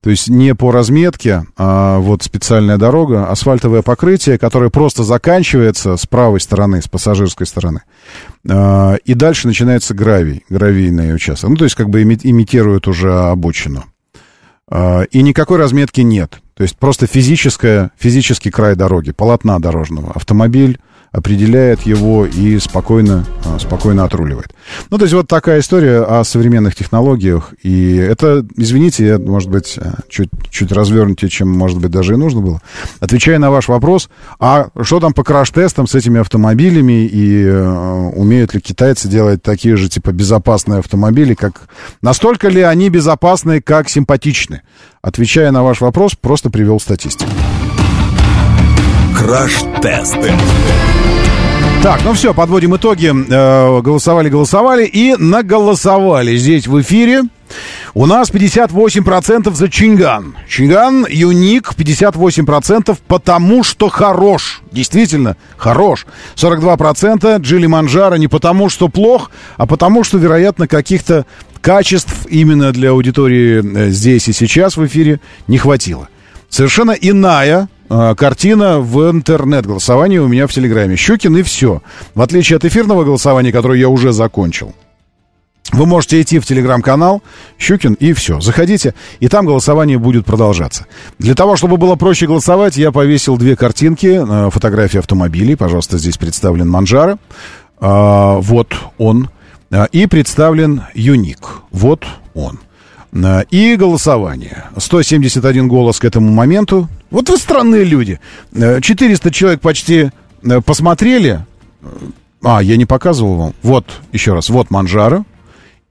То есть не по разметке, а вот специальная дорога, асфальтовое покрытие, которое просто заканчивается с правой стороны, с пассажирской стороны. А, и дальше начинается гравий, гравийный участок. Ну, то есть как бы имитирует уже обочину. А, и никакой разметки нет. То есть просто физическая, физический край дороги, полотна дорожного. Автомобиль определяет его и спокойно, а, спокойно отруливает. Ну, то есть вот такая история о современных технологиях. И это, извините, может быть, а, чуть, чуть развернутее, чем, может быть, даже и нужно было. Отвечая на ваш вопрос, а что там по краш-тестам с этими автомобилями и э, умеют ли китайцы делать такие же, типа, безопасные автомобили, как... Настолько ли они безопасны, как симпатичны? Отвечая на ваш вопрос, просто привел статистику. Краш-тесты. Так, ну все, подводим итоги. Э, голосовали, голосовали и наголосовали здесь в эфире. У нас 58% за Чинган. Чинган Юник 58%, потому что хорош. Действительно, хорош. 42% Джили Манжара не потому, что плох, а потому, что, вероятно, каких-то качеств именно для аудитории э, здесь и сейчас в эфире не хватило. Совершенно иная картина в интернет-голосовании у меня в Телеграме. Щукин и все. В отличие от эфирного голосования, которое я уже закончил. Вы можете идти в телеграм-канал Щукин и все. Заходите, и там голосование будет продолжаться. Для того, чтобы было проще голосовать, я повесил две картинки, фотографии автомобилей. Пожалуйста, здесь представлен Манжара. А, вот он. А, и представлен Юник. Вот он. А, И голосование. 171 голос к этому моменту. Вот вы странные люди. Э, 400 человек почти э, посмотрели. А, я не показывал вам. Вот, еще раз. Вот Манжара.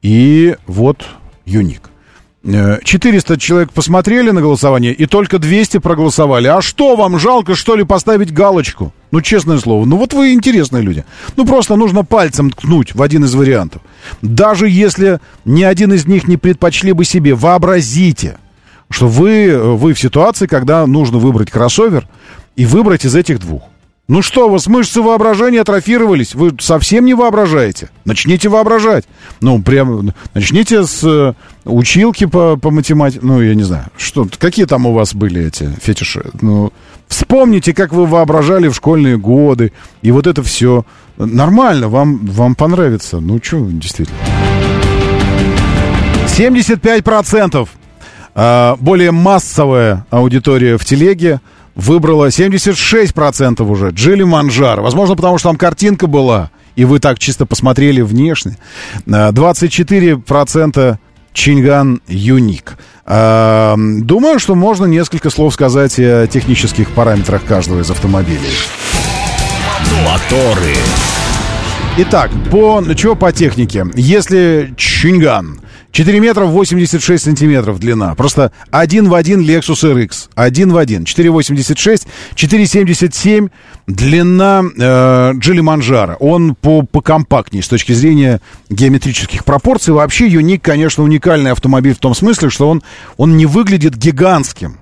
И вот Юник. Э, 400 человек посмотрели на голосование, и только 200 проголосовали. А что, вам жалко, что ли, поставить галочку? Ну, честное слово, ну вот вы интересные люди. Ну, просто нужно пальцем ткнуть в один из вариантов. Даже если ни один из них не предпочли бы себе, вообразите, что вы, вы в ситуации, когда нужно выбрать кроссовер и выбрать из этих двух. Ну что, у вас мышцы воображения атрофировались? Вы совсем не воображаете? Начните воображать. Ну, прям, начните с э, училки по, по математике. Ну, я не знаю, что, какие там у вас были эти фетиши? Ну, вспомните, как вы воображали в школьные годы. И вот это все нормально, вам, вам понравится. Ну, что, действительно. 75% э, более массовая аудитория в телеге выбрала 76% уже Джилли Манжар. Возможно, потому что там картинка была, и вы так чисто посмотрели внешне. Э, 24% Чинган Юник. Э, Думаю, что можно несколько слов сказать о технических параметрах каждого из автомобилей. Моторы. Итак, по, чего по технике? Если Чинган 4 метра 86 сантиметров длина. Просто один в один Lexus RX. Один в один. 4,86, 4,77 длина э, Джили. Он по, покомпактнее с точки зрения геометрических пропорций. Вообще Юник, конечно, уникальный автомобиль в том смысле, что он, он не выглядит гигантским.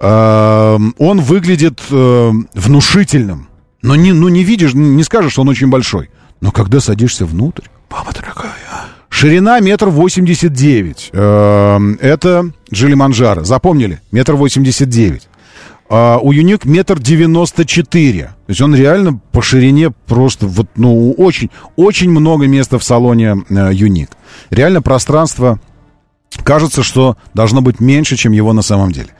Э, он выглядит э, внушительным. Но не, ну, не видишь, не скажешь, что он очень большой. Но когда садишься внутрь, мама дорогая, Ширина метр восемьдесят девять. Эм, Это Джили Манжара. Запомнили? Метр восемьдесят девять. А у Юник метр девяносто четыре. То есть он реально по ширине просто вот, ну, очень, очень много места в салоне э, Юник. Реально пространство Кажется, что должно быть меньше, чем его на самом деле.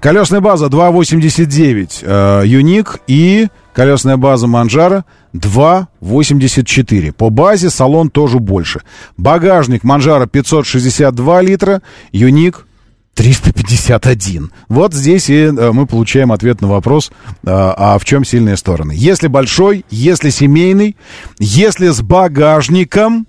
Колесная база 2,89 э, Юник и колесная база Манжара 2,84. По базе салон тоже больше. Багажник Манжара 562 литра, Юник 351. Вот здесь и э, мы получаем ответ на вопрос, э, а в чем сильные стороны. Если большой, если семейный, если с багажником,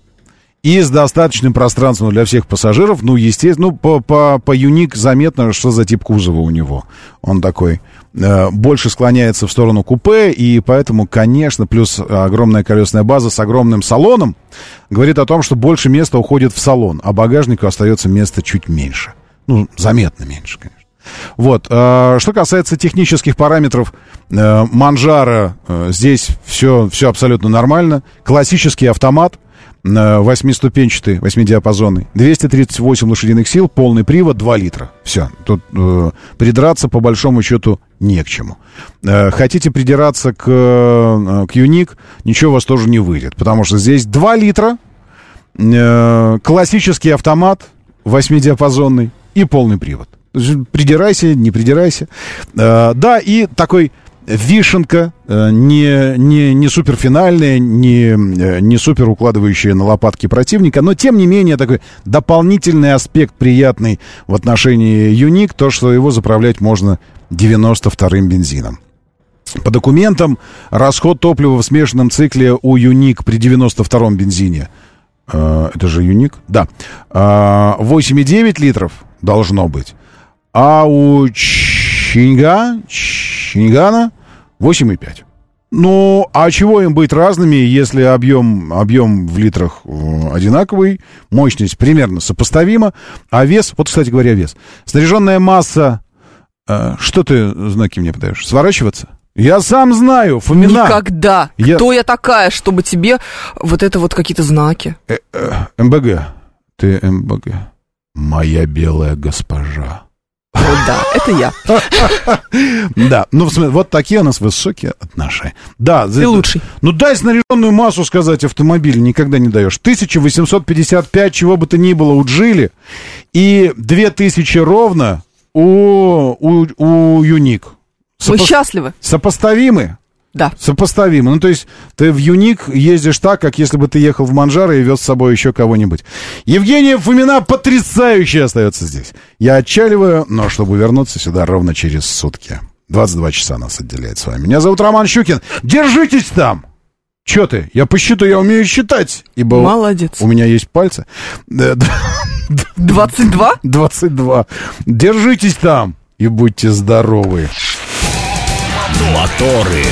и с достаточным пространством для всех пассажиров, ну, естественно, ну, по, по, по Юник заметно, что за тип кузова у него. Он такой э, больше склоняется в сторону купе, и поэтому, конечно, плюс огромная колесная база с огромным салоном, говорит о том, что больше места уходит в салон, а багажнику остается места чуть меньше. Ну, заметно меньше, конечно. Вот. э, Что касается технических параметров, э, Манжара э, здесь все, все абсолютно нормально. Классический автомат, восьмиступенчатый, восьмидиапазонный, 238 лошадиных сил, полный привод, 2 литра. Все. Тут э, придраться по большому счету не к чему. Э, хотите придираться к, э, к Юник, ничего у вас тоже не выйдет, потому что здесь 2 литра, э, классический автомат, восьмидиапазонный и полный привод. Придирайся, не придирайся. Э, да, и такой вишенка, э, не, не, не суперфинальная, не, э, не супер укладывающая на лопатки противника, но тем не менее такой дополнительный аспект приятный в отношении Юник, то, что его заправлять можно 92-м бензином. По документам, расход топлива в смешанном цикле у Юник при 92-м бензине, э, это же Юник, да, э, 8,9 литров должно быть, а у Чинга, Чингана 8,5. Ну, а чего им быть разными, если объем, объем в литрах э, одинаковый, мощность примерно сопоставима, а вес, вот, кстати говоря, вес. Снаряженная масса, э, что ты знаки мне подаешь? Сворачиваться? Я сам знаю, Фомина. Никогда. Я- Кто я такая, чтобы тебе вот это вот какие-то знаки? Э, э, МБГ. Ты МБГ. Моя белая госпожа. Вот да, это я. Да, ну, вот такие у нас высокие отношения. Да, Ты лучший. Ну, дай снаряженную массу сказать автомобиль, никогда не даешь. 1855, чего бы то ни было, у Джили, и 2000 ровно у, у, у Юник. Мы Сопо- счастливы. Сопоставимы? Да. Сопоставимы. Ну, то есть ты в Юник ездишь так, как если бы ты ехал в Манжаро и вез с собой еще кого-нибудь. Евгения Фомина потрясающе остается здесь. Я отчаливаю, но чтобы вернуться сюда ровно через сутки. 22 часа нас отделяет с вами. Меня зовут Роман Щукин. Держитесь там! Че ты? Я посчитаю, я умею считать. Ибо у- Молодец. у меня есть пальцы. Да, да, 22? 22. Держитесь там и будьте здоровы. Моторы.